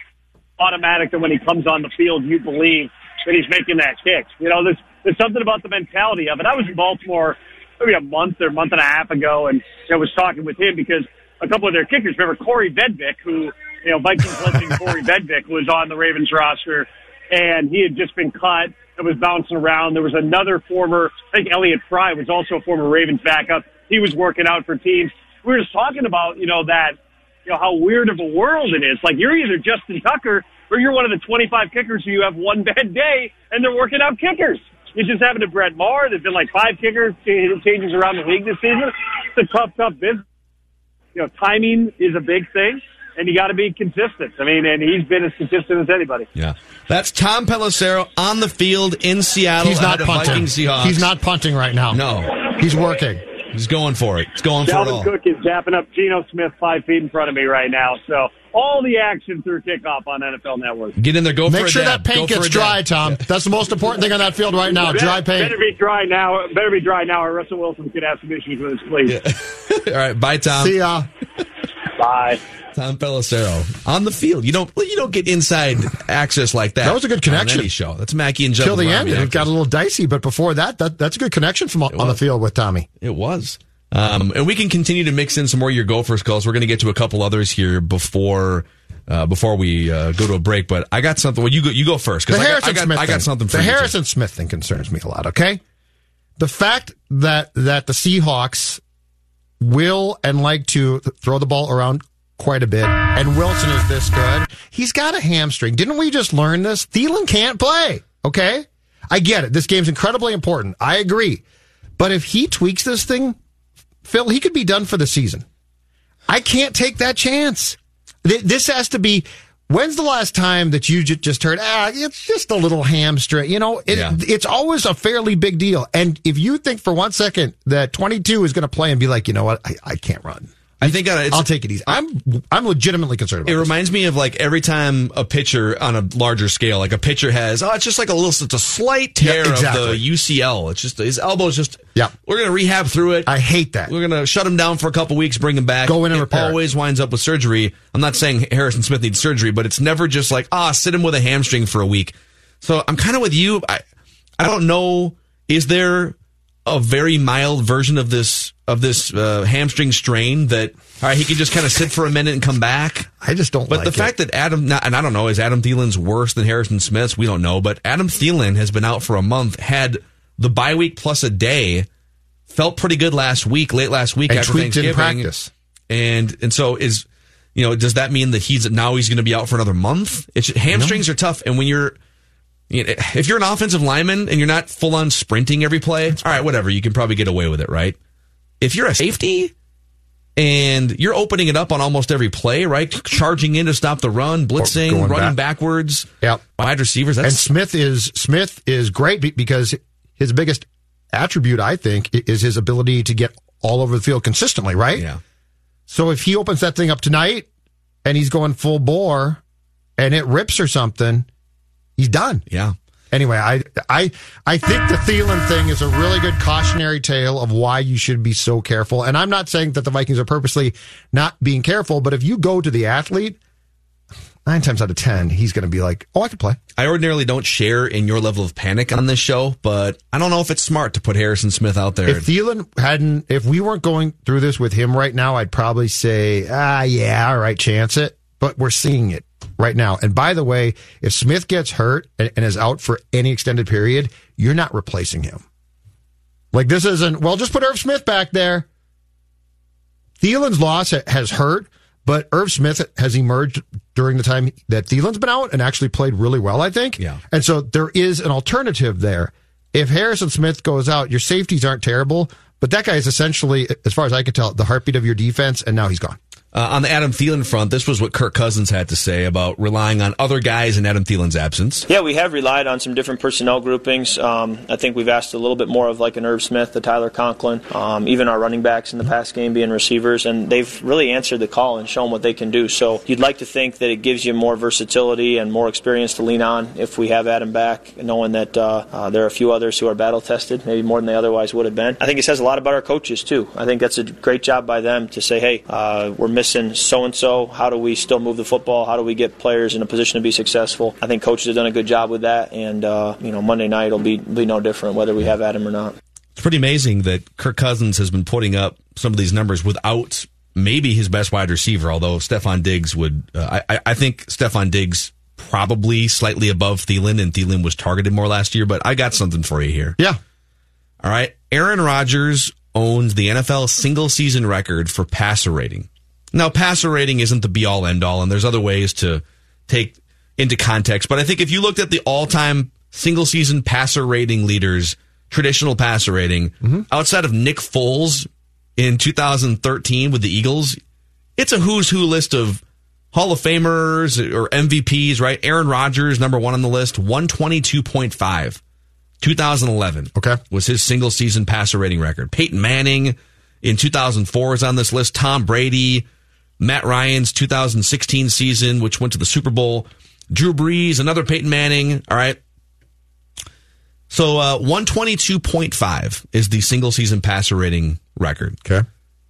automatic that when he comes on the field, you believe that he's making that kick. You know, there's there's something about the mentality of it. I was in Baltimore maybe a month or month and a half ago, and I was talking with him because a couple of their kickers. Remember Kaare Vedvik, who you know Vikings legend Kaare Vedvik was on the Ravens roster, and he had just been cut. It was bouncing around. There was another former, I think Elliot Fry was also a former Ravens backup. He was working out for teams. We were just talking about you know that you know how weird of a world it is. Like you're either Justin Tucker or you're one of the 25 kickers who you have one bad day and they're working out kickers. It just happened to Brett Maher. There's been like five kickers changes around the league this season. It's a tough, tough business. You know, timing is a big thing, and you got to be consistent. I mean, and he's been as consistent as anybody. Yeah, that's Tom Pelissero on the field in Seattle. He's not punting. Seahawks. He's not punting right now. No, he's working. He's going for it. He's going for it Dalvin all. Cook is zapping up Geno Smith five feet in front of me right now. So all the action through kickoff on NFL Network. Get in there. Go Make for a sure dab. that paint Go gets dry, dab. Tom. That's the most important thing on that field right now. Dry paint. Better be dry now. Better be dry now, or Russell Wilson could have some issues with his please. all right, bye, Tom. See ya. Bye. Tom Pelissero on the field. You don't you don't get inside access like that. That was a good connection. On any show. That's Mackey and Judd. Till the with end, it got a little dicey, but before that, that that's a good connection from on the field with Tommy. It was. Um, and we can continue to mix in some more of your Gophers calls. We're going to get to a couple others here before uh, before we uh, go to a break. But I got something. Well, you go you go first because I, got- Harrison I got Smith I got something for the you. too. Harrison Smith thing concerns me a lot. Okay, the fact that that the Seahawks will and like to throw the ball around quite a bit, and Wilson is this good. He's got a hamstring. Didn't we just learn this? Thielen can't play. Okay, I get it. This game's incredibly important. I agree, but if he tweaks this thing, Phil, he could be done for the season. I can't take that chance. This has to be. When's the last time that you ju- just heard? Ah, it's just a little hamstring. You know, it, Yeah. it's always a fairly big deal. And if you think for one second that 22 is going to play and be like, you know what, I, I can't run. I think uh, it's, I'll take it easy. I'm I'm legitimately concerned about It this. reminds me of like every time a pitcher on a larger scale, like a pitcher has, oh, it's just like a little, it's a slight tear Yeah, exactly. of the UCL. It's just his elbow's just. Yeah. We're gonna rehab through it. I hate that. We're gonna shut him down for a couple weeks, bring him back. Go in and it repair it. Always winds up with surgery. I'm not saying Harrison Smith needs surgery, but it's never just like ah, sit him with a hamstring for a week. So I'm kind of with you. I I don't know. Is there a very mild version of this of this uh, hamstring strain that all right he can just kind of sit for a minute and come back? I just don't. But like the it. fact that Adam, and I don't know, is Adam Thielen's worse than Harrison Smith's? We don't know. But Adam Thielen has been out for a month, had the bye week plus a day, felt pretty good last week, late last week And after Thanksgiving. practice. And and so is you know does that mean that he's now he's going to be out for another month? It's hamstrings are tough, and when you're you know, if you're an offensive lineman and you're not full on sprinting every play, all right, whatever, you can probably get away with it, right? If you're a safety and you're opening it up on almost every play, right? Charging in to stop the run, blitzing, running back. backwards, Yep. wide receivers. That's and Smith is Smith is great because his biggest attribute, I think, is his ability to get all over the field consistently. Right. Yeah. So if he opens that thing up tonight and he's going full bore and it rips or something, he's done. yeah. Anyway, I I I think the Thielen thing is a really good cautionary tale of why you should be so careful. And I'm not saying that the Vikings are purposely not being careful, but if you go to the athlete, nine times out of ten, he's going to be like, "Oh, I can play." I ordinarily don't share in your level of panic on this show, but I don't know if it's smart to put Harrison Smith out there. If Thielen hadn't, if we weren't going through this with him right now, I'd probably say, ah, yeah, all right, chance it. But we're seeing it right now. And by the way, if Smith gets hurt and, and is out for any extended period, you're not replacing him. Like this isn't, well, just put Irv Smith back there. Thielen's loss has hurt, but Irv Smith has emerged during the time that Thielen's been out and actually played really well, I think. Yeah. And so there is an alternative there. If Harrison Smith goes out, your safeties aren't terrible, but that guy is essentially, as far as I can tell, the heartbeat of your defense, and now he's gone. Uh, on the Adam Thielen front, this was what Kirk Cousins had to say about relying on other guys in Adam Thielen's absence. Yeah, we have relied on some different personnel groupings. Um, I think we've asked a little bit more of like an Irv Smith, the Tyler Conklin, um, even our running backs in the past game being receivers, and they've really answered the call and shown what they can do. So you'd like to think that it gives you more versatility and more experience to lean on if we have Adam back, knowing that uh, uh, there are a few others who are battle tested, maybe more than they otherwise would have been. I think it says a lot about our coaches too. I think that's a great job by them to say, hey, uh, we're missing so and so. How do we still move the football? How do we get players in a position to be successful? I think coaches have done a good job with that, and uh, you know Monday night will be be no different whether we have Adam or not. It's pretty amazing that Kirk Cousins has been putting up some of these numbers without maybe his best wide receiver. Although Stefon Diggs would, uh, I, I think Stefon Diggs probably slightly above Thielen, and Thielen was targeted more last year. But I got something for you here. Yeah. All right. Aaron Rodgers owns the NFL single season record for passer rating. Now, passer rating isn't the be all end all, and there's other ways to take into context. But I think if you looked at the all time single season passer rating leaders, traditional passer rating, mm-hmm. outside of Nick Foles in 2013 with the Eagles, it's a who's who list of Hall of Famers or MVPs, right? Aaron Rodgers, number one on the list, 122.5. 2011 okay. was his single season passer rating record. Peyton Manning in 2004 is on this list. Tom Brady, Matt Ryan's 2016 season, which went to the Super Bowl. Drew Brees, another Peyton Manning. All right. So uh, 122.5 is the single season passer rating record. Okay.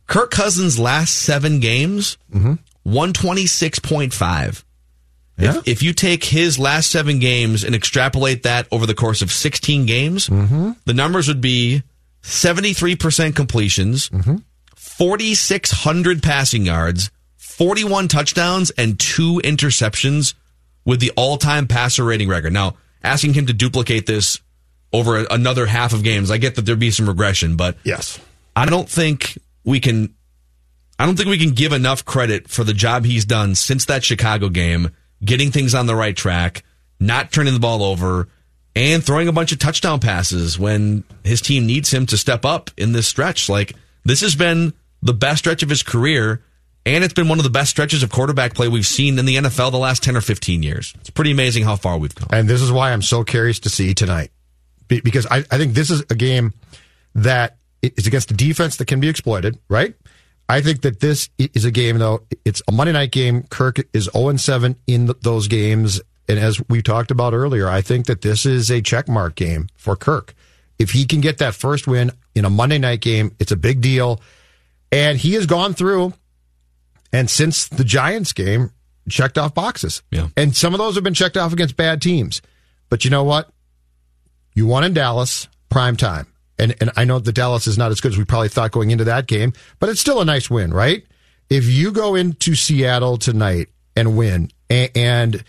Kirk Cousins' last seven games, Mm-hmm. 126.5. Yeah. If, if you take his last seven games and extrapolate that over the course of 16 games, Mm-hmm. the numbers would be 73% completions, Mm-hmm. 4,600 passing yards, 41 touchdowns, and two interceptions with the all time passer rating record. Now, asking him to duplicate this over a- another half of games, I get that there'd be some regression, but yes, I don't think we can. I don't think we can give enough credit for the job he's done since that Chicago game, getting things on the right track, not turning the ball over, and throwing a bunch of touchdown passes when his team needs him to step up in this stretch. Like this has been the best stretch of his career, and it's been one of the best stretches of quarterback play we've seen in the NFL the last 10 or 15 years. It's pretty amazing how far we've come. And this is why I'm so curious to see tonight. Be- Because I, I think this is a game that is against a defense that can be exploited, right? I think that this is a game, though. It's a Monday night game. Kirk is 0 7 in th- those games. And as we talked about earlier, I think that this is a checkmark game for Kirk. If he can get that first win in a Monday night game, it's a big deal. And he has gone through and since the Giants game, checked off boxes. Yeah. And some of those have been checked off against bad teams. But you know what? You won in Dallas, prime time. And and I know the Dallas is not as good as we probably thought going into that game, but it's still a nice win, right? If you go into Seattle tonight and win, and, and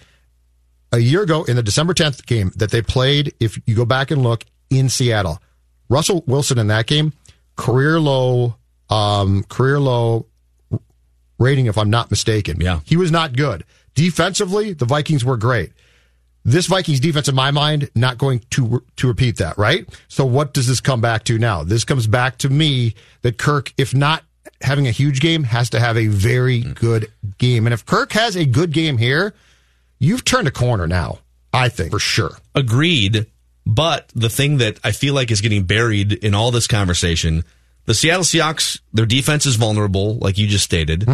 a year ago in the December 10th game that they played, if you go back and look in Seattle, Russell Wilson in that game, career low, um, career low rating, if I'm not mistaken. Yeah. He was not good. Defensively, the Vikings were great. This Vikings defense, in my mind, not going to to repeat that, right? So what does this come back to now? This comes back to me that Kirk, if not having a huge game, has to have a very hmm. good game. And if Kirk has a good game here, you've turned a corner now. I think for sure. Agreed. But the thing that I feel like is getting buried in all this conversation, the Seattle Seahawks, their defense is vulnerable, like you just stated.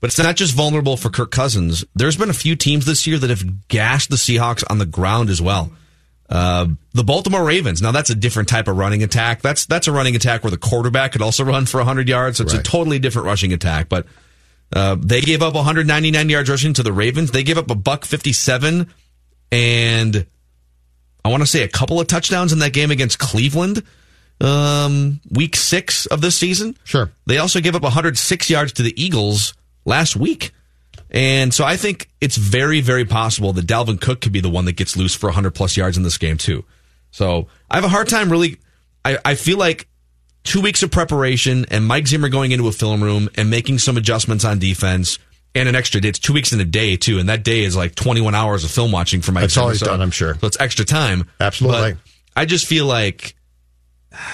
But it's not just vulnerable for Kirk Cousins. There's been a few teams this year that have gashed the Seahawks on the ground as well. Uh, the Baltimore Ravens. Now that's a different type of running attack. That's that's a running attack where the quarterback could also run for 100 yards. So it's a totally different rushing attack. But uh, they gave up 199 yards rushing to the Ravens. They gave up a buck 57 and I want to say a couple of touchdowns in that game against Cleveland, um, week six of this season. Sure. They also gave up 106 yards to the Eagles last week. And so I think it's very, very possible that Dalvin Cook could be the one that gets loose for 100 plus yards in this game, too. So I have a hard time really. I, I feel like two weeks of preparation and Mike Zimmer going into a film room and making some adjustments on defense and an extra day. It's two weeks in a day, too. And that day is like 21 hours of film watching for Mike That's Zimmer. all he's So- done, I'm sure. So it's extra time. Absolutely. But I just feel like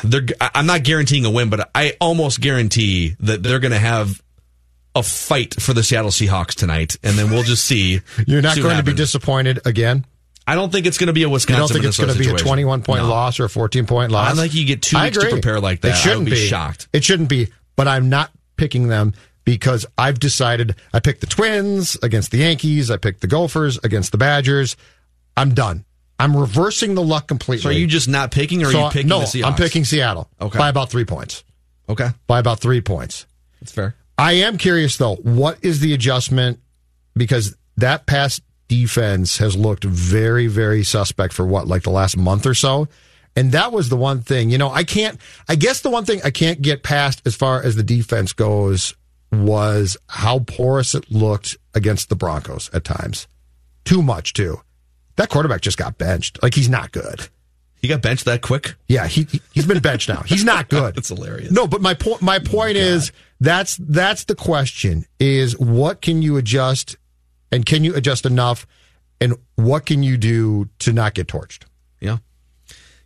they're I- I'm not guaranteeing a win, but I almost guarantee that they're going to have a fight for the Seattle Seahawks tonight, and then we'll just see. You're not see going to be disappointed again. I don't think it's going to be a Wisconsin. don't think it's going to be a 21 point No. loss or a 14 point loss? I don't think you get two I weeks to prepare like that. It shouldn't I be, be shocked. It shouldn't be. But I'm not picking them because I've decided. I picked the Twins against the Yankees. I picked the Gophers against the Badgers. I'm done. I'm reversing the luck completely. So are you just not picking, or are you picking no? I'm picking Seattle. Okay. By about three points. Okay. By about three points. That's fair. I am curious though, what is the adjustment? Because that pass defense has looked very, very suspect for what, like the last month or so. And that was the one thing, you know, I can't, I guess the one thing I can't get past as far as the defense goes was how porous it looked against the Broncos at times. Too much, too. That quarterback just got benched. Like, he's not good. He got benched that quick? Yeah, he he- he's been benched now. He's not good. That's hilarious. No, but my point oh my point is that's that's the question is what can you adjust and can you adjust enough and what can you do to not get torched? Yeah.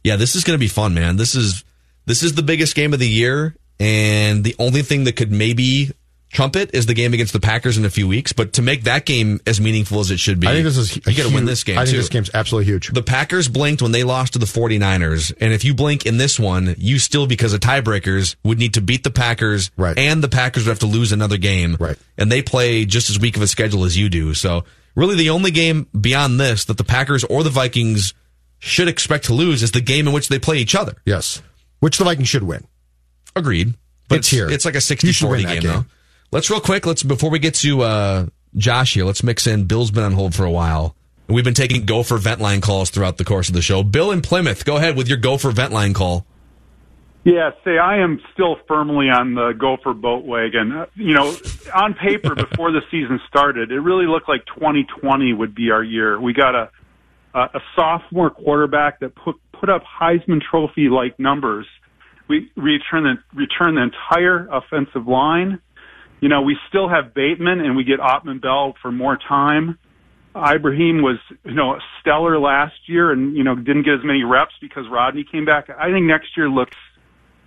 Yeah, this is going to be fun, man. This is this is the biggest game of the year and the only thing that could maybe trump is the game against the Packers in a few weeks, but to make that game as meaningful as it should be. I think this is you got to win this game I think too. this game's absolutely huge. The Packers blinked when they lost to the 49ers. And if you blink in this one, you still, because of tiebreakers, would need to beat the Packers. Right. And the Packers would have to lose another game. Right. And they play just as weak of a schedule as you do. So really the only game beyond this that the Packers or the Vikings should expect to lose is the game in which they play each other. Yes. Which the Vikings should win. Agreed. But It's here. It's like a You 60-40 win game, though. Let's real quick. Let's before we get to uh, Josh here. Let's mix in. Bill's been on hold for a while. We've been taking Gopher vent line calls throughout the course of the show. Bill in Plymouth, go ahead with your Gopher vent line call. Yeah, say I am still firmly on the Gopher boat wagon. Uh, You know, on paper before the season started, it really looked like 2020 would be our year. We got a a, a sophomore quarterback that put put up Heisman Trophy like numbers. We return the return the entire offensive line. You know, we still have Bateman and we get Autman-Bell for more time. Ibrahim was, you know, stellar last year and, you know, didn't get as many reps because Rodney came back. I think next year looks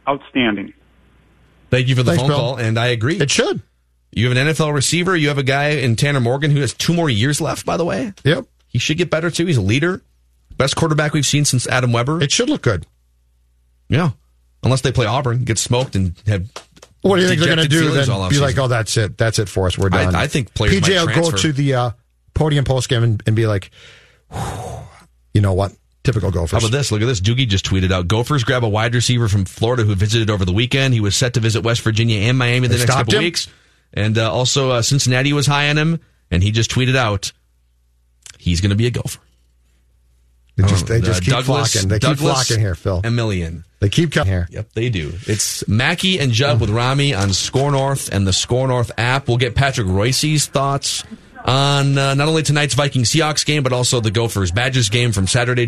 outstanding. Thank you for the Thanks, phone Bill. call, and I agree. It should. You have an NFL receiver. You have a guy in Tanner Morgan who has two more years left. By the way, Yep. he should get better too. He's a leader, best quarterback we've seen since Adam Weber. It should look good. yeah, unless they play Auburn, get smoked, and have. What do you think they're going to do then? Be like, oh, that's it. That's it for us. We're done. I think players PJ will go to the uh, podium post game and, and be like, you know what? Typical How Gophers. about this? Look at this. Doogie just tweeted out Gophers grab a wide receiver from Florida who visited over the weekend. He was set to visit West Virginia and Miami the They next couple him? weeks. And uh, also, uh, Cincinnati was high on him, and he just tweeted out he's going to be a Gopher. They just, they just keep Douglas- flocking. They keep Douglas flocking here, Phil. A million. They keep coming here. Yep, they do. It's Mackey and Judd with Rami on SKOR North and the SKOR North app. We'll get Patrick Reusse's thoughts on uh, not only tonight's Viking Seahawks game, but also the Gophers Badgers game from Saturday.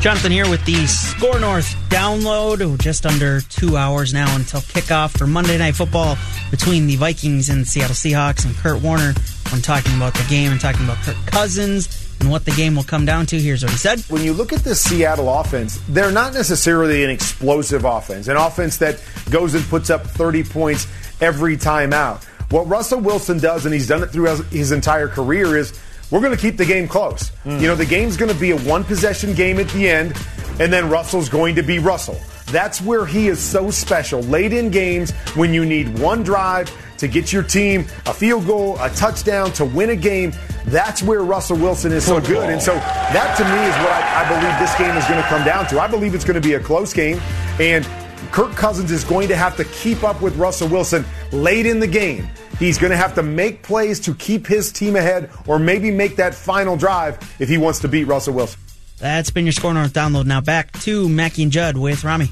Jonathan here with the SKOR North download. Just under two hours now until kickoff for Monday Night Football between the Vikings and the Seattle Seahawks. And Kurt Warner, when talking about the game and talking about Kirk Cousins and what the game will come down to, here's what he said. When you look at the Seattle offense, they're not necessarily an explosive offense, an offense that goes and puts up 30 points every time out. What Russell Wilson does, and he's done it throughout his entire career, is we're going to keep the game close. Mm. You know, the game's going to be a one possession game at the end, and then Russell's going to be Russell. That's where he is so special. Late in games, when you need one drive to get your team a field goal, a touchdown to win a game, that's where Russell Wilson is so good. And so that to me is what I, I believe this game is going to come down to. I believe it's going to be a close game, and Kirk Cousins is going to have to keep up with Russell Wilson late in the game. He's going to have to make plays to keep his team ahead or maybe make that final drive if he wants to beat Russell Wilson. That's been your SKOR North download. Now back to Mackey and Judd with Rami.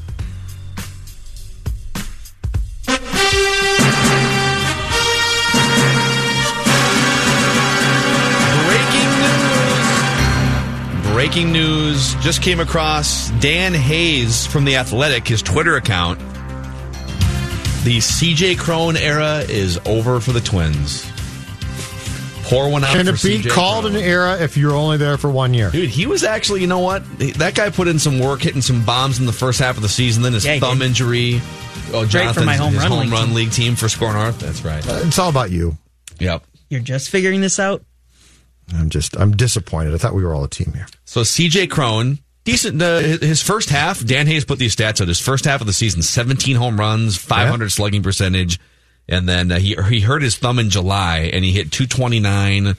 Breaking news just came across Dan Hayes from The Athletic, his Twitter account. The CJ Cron era is over for the Twins. Pour one out. Can for it be CJ called Cron. an era if you're only there for one year? Dude, he was actually, you know what? That guy put in some work, hitting some bombs in the first half of the season. Then his Yeah, thumb did. injury. Oh, Great for Jonathan's my home his run home league run team. league team for SKOR North. That's right. Uh, it's all about you. Yep. You're just figuring this out. I'm just I'm disappointed. I thought we were all a team here. So CJ Cron, decent. Uh, his first half, Dan Hayes put these stats out. His first half of the season, 17 home runs, 500 slugging percentage, and then uh, he he hurt his thumb in July, and he hit 229,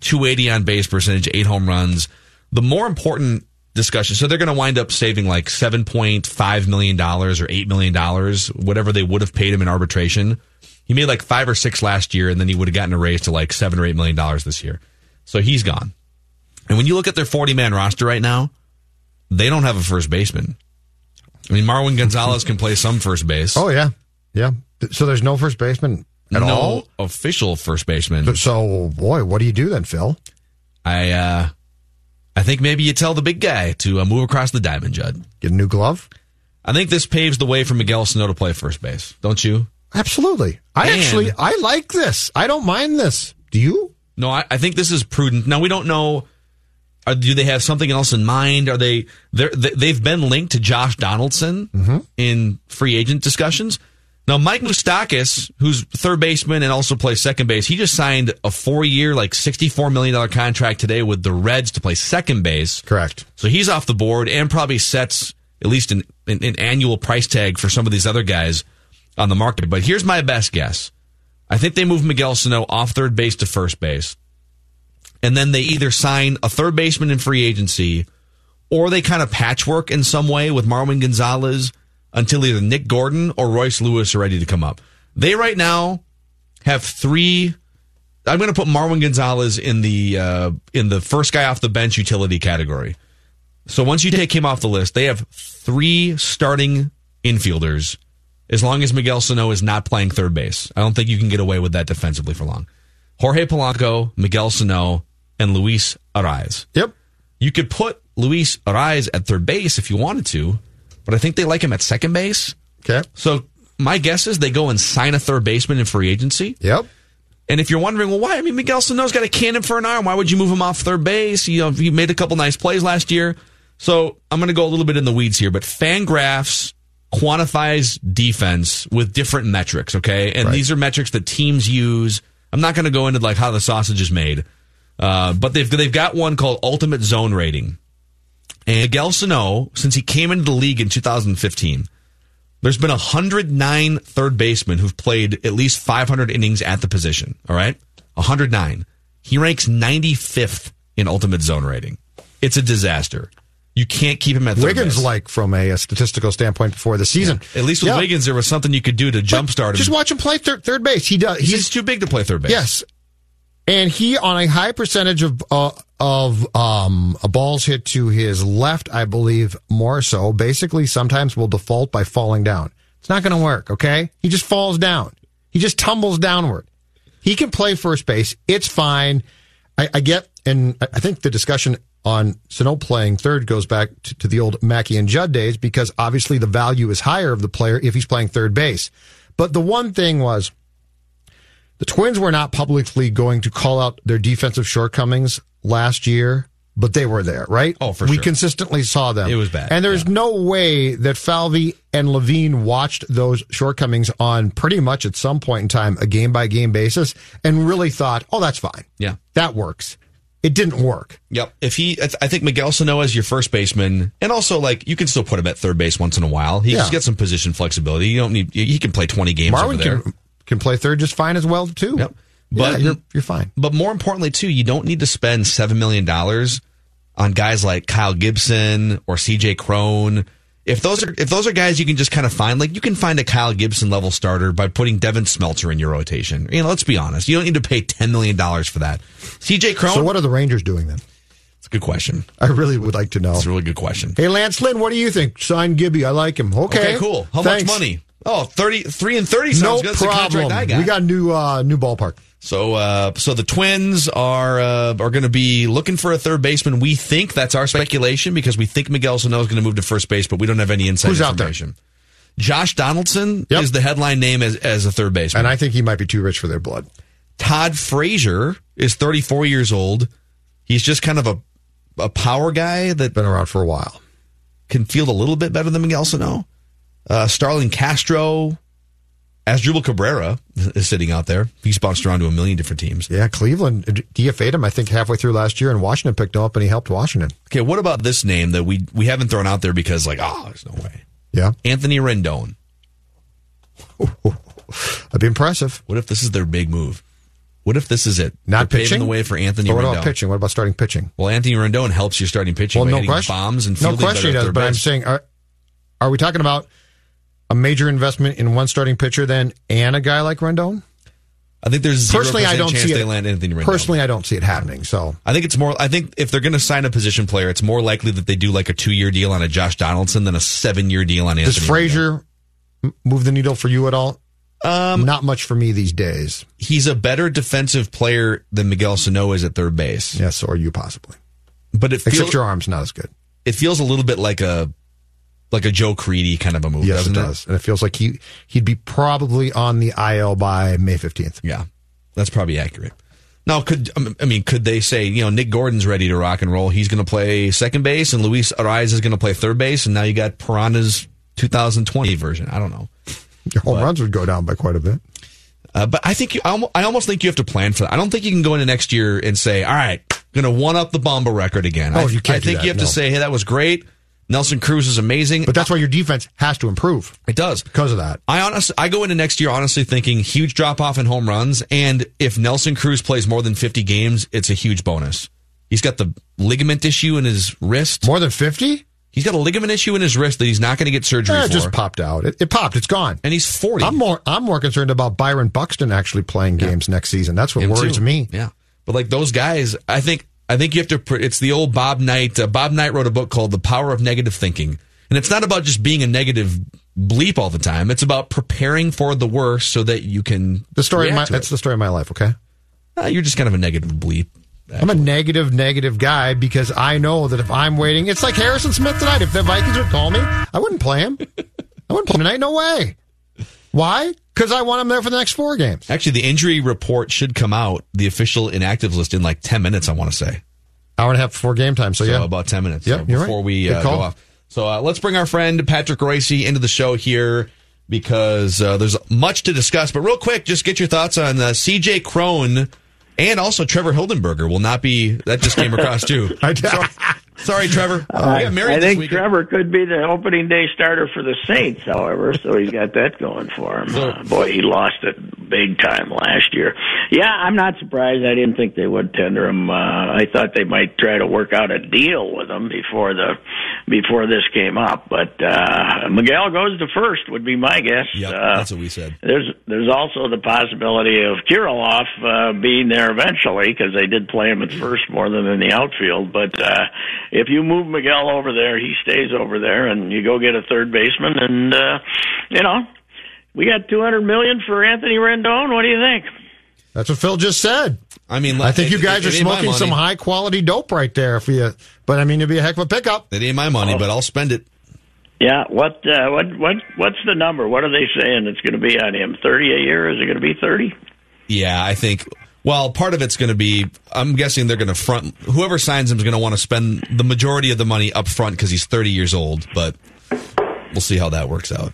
280 on base percentage, eight home runs. The more important discussion. So they're going to wind up saving like 7.5 million dollars or eight million dollars, whatever they would have paid him in arbitration. He made like five or six last year, and then he would have gotten a raise to like seven or eight million dollars this year. So he's gone. And when you look at their 40 man roster right now, they don't have a first baseman. I mean, Marwin Gonzalez can play some first base. Oh yeah, yeah. So there's no first baseman at no all. official first baseman. So boy, what do you do then, Phil? I uh, I think maybe you tell the big guy to uh, move across the diamond, Judd. Get a new glove. I think this paves the way for Miguel Sano to play first base. Don't you? Absolutely. I And- actually I like this. I don't mind this. Do you? No, I, I think this is prudent. Now we don't know. Are, do they have something else in mind? Are they they've been linked to Josh Donaldson mm-hmm. in free agent discussions? Now Mike Moustakas, who's third baseman and also plays second base, he just signed a four year, like sixty four million dollar contract today with the Reds to play second base. Correct. So he's off the board and probably sets at least an, an, an annual price tag for some of these other guys on the market. But here's my best guess. I think they move Miguel Sano off third base to first base. And then they either sign a third baseman in free agency or they kind of patchwork in some way with Marwin Gonzalez until either Nick Gordon or Royce Lewis are ready to come up. They right now have three. I'm going to put Marwin Gonzalez in the uh, in the first guy off the bench utility category. So once you take him off the list, they have three starting infielders. As long as Miguel Sano is not playing third base, I don't think you can get away with that defensively for long. Jorge Polanco, Miguel Sano, and Luis Arraez. Yep. You could put Luis Arraez at third base if you wanted to, but I think they like him at second base. Okay. So my guess is they go and sign a third baseman in free agency. Yep. And if you're wondering, well, why? I mean, Miguel Sano's got a cannon for an arm. Why would you move him off third base? You know, he made a couple nice plays last year. So I'm going to go a little bit in the weeds here, but Fangraphs quantifies defense with different metrics. Okay, and these are metrics that teams use. I'm not going to go into like how the sausage is made, uh, but they've they've got one called Ultimate Zone Rating. And Miguel Sano, since he came into the league in 2015, there's been 109 third basemen who've played at least 500 innings at the position. All right, 109. He ranks 95th in Ultimate Zone Rating. It's a disaster. You can't keep him at third Wiggins like from a, a statistical standpoint before the season. At least with Yeah. Wiggins, there was something you could do to jumpstart him. Just watch him play third, third base. He does. He's, He's too big to play third base. Yes, and he on a high percentage of uh, of um, a balls hit to his left, I believe more so. Basically, sometimes will default by falling down. It's not going to work. Okay, he just falls down. He just tumbles downward. He can play first base. It's fine. I, I get, and I think the discussion on Sano playing third goes back to, to the old Mackey and Judd days because obviously the value is higher of the player if he's playing third base. But the one thing was the Twins were not publicly going to call out their defensive shortcomings last year, but they were there, right? Oh, for we sure. We consistently saw them. It was bad, And there's no way that Falvey and Levine watched those shortcomings on pretty much at some point in time, a game by game basis, and really thought, oh, that's fine. Yeah. That works. It didn't work. Yep. If he, I think Miguel Sano as your first baseman, and also like you can still put him at third base once in a while. He Yeah. just gets some position flexibility. You don't need. He can play twenty games over Marwin there. can, can play third just fine as well, too. Yep. But But you're, you're fine. But more importantly, too, you don't need to spend seven million dollars on guys like Kyle Gibson or CJ Cron. If those are if those are guys you can just kind of find, like you can find a Kyle Gibson level starter by putting Devin Smeltzer in your rotation. You know, let's be honest, you don't need to pay ten million dollars for that. CJ Cron. So what are the Rangers doing then? It's a good question. I really would like to know. It's a really good question. Hey, Lance Lynn, what do you think? Sign Gibby. I like him. Okay. Okay, cool. How Thanks. much money? Oh, 30, 3 and 30 sounds No good. That's the contract problem. I got. We got a new uh, new ballpark. So, uh, so the Twins are uh, are going to be looking for a third baseman. We think that's our speculation because we think Miguel Sano is going to move to first base, but we don't have any inside Who's out there? information. Josh Donaldson is the headline name as, as a third baseman. And I think he might be too rich for their blood. Todd Frazier is 34 years old. He's just kind of a a power guy that been around for a while. Can field a little bit better than Miguel Sano. Uh, Starlin Castro, Asdrubal Cabrera is sitting out there. He's bounced around to a million different teams. Yeah, Cleveland uh, DFA'd him, I think, halfway through last year, and Washington picked him up, and he helped Washington. Okay, what about this name that we we haven't thrown out there because, like, oh, there's no way. Yeah. Anthony Rendon. That'd be impressive. What if this is their big move? What if this is it? Not They're pitching the way for Anthony So what Rendon. about pitching? What about starting pitching? Well, Anthony Rendon helps your starting pitching Well, by no question. bombs and no question he does. But I'm saying, are, are we talking about a major investment in one starting pitcher then and a guy like Rendon? I think there's zero personally, I don't chance see they it. land Anthony Rendon. Personally, I don't see it happening. So I think it's more. I think if they're going to sign a position player, it's more likely that they do like a two-year deal on a Josh Donaldson than a seven-year deal on does Anthony. Frazier m- move the needle for you at all? Um, Not much for me these days. He's a better defensive player than Miguel Sano is at third base. Yes, or you possibly. But it feels, Except your arm's not as good. it feels a little bit like a like a Joe Crede kind of a move. Yes, it does, and it feels like he he'd be probably on the IL by May fifteenth. Yeah, that's probably accurate. Now, could I mean could they say you know Nick Gordon's ready to rock and roll? He's going to play second base, and Luis Arraez is going to play third base, and now you got Piranha's 2020 version. I don't know. Your home runs would go down by quite a bit. Uh, but I think you, I I almost think you have to plan for that. I don't think you can go into next year and say, "All right, going to one up the Bomba record again." Oh, I, you can't I think that, you have no. to say, "Hey, that was great. Nelson Cruz is amazing." But that's why your defense has to improve. It does because of that. I honestly, I go into next year honestly thinking huge drop off in home runs, and if Nelson Cruz plays more than 50 games, it's a huge bonus. He's got the ligament issue in his wrist. More than 50? He's got a ligament issue in his wrist that he's not going to get surgery Eh, for. it just popped out. It, it popped. It's gone. and he's 40. I'm more I'm more concerned about Byron Buxton actually playing games next season. That's what Him worries too. me. Yeah, but like those guys, I think I think you have to. pr- It's the old Bob Knight. Uh, Bob Knight wrote a book called The Power of Negative Thinking, and it's not about just being a negative bleep all the time. It's about preparing for the worst so that you can. The story of my that's the story of my life, okay? Uh, you're just kind of a negative bleep. I'm a negative, negative guy because I know that if I'm waiting, it's like Harrison Smith tonight. If the Vikings would call me, I wouldn't play him. I wouldn't play him tonight. No way. Why? Because I want him there for the next four games. Actually, the injury report should come out, the official inactive list, in like 10 minutes, I want to say. Hour and a half before game time. So, So yeah, about 10 minutes Yep, so you're right. before we uh, go off. So uh, let's bring our friend Patrick Reusse into the show here because uh, there's much to discuss. But real quick, just get your thoughts on uh, CJ Cron and also Trevor Hildenberger will not be, that just came across too. sorry, sorry, Trevor. got married I think. Trevor could be the opening day starter for the Saints, however, so he's got that going for him. Uh, boy, he lost it big time last year. Yeah, I'm not surprised. I didn't think they would tender him. Uh, I thought they might try to work out a deal with him before the before this came up. But uh, Miguel goes to first would be my guess. Yep, uh, that's what we said. there's there's also the possibility of Kirilloff uh, being there eventually because they did play him at first more than in the outfield. But uh, if you move Miguel over there, he stays over there, and you go get a third baseman, and uh, you know we got 200 million for Anthony Rendon. What do you think? That's what Phil just said. I mean, I think it- you guys it- are it ain't smoking some high quality dope right there for you. But I mean, it'd be a heck of a pickup. It ain't my money, but I'll spend it. Yeah, what uh, what what what's the number? What are they saying it's going to be on him? 30 a year? Is it going to be 30? Yeah, I think. Well, part of it's going to be. I'm guessing they're going to front. Whoever signs him is going to want to spend the majority of the money up front because he's 30 years old. But we'll see how that works out.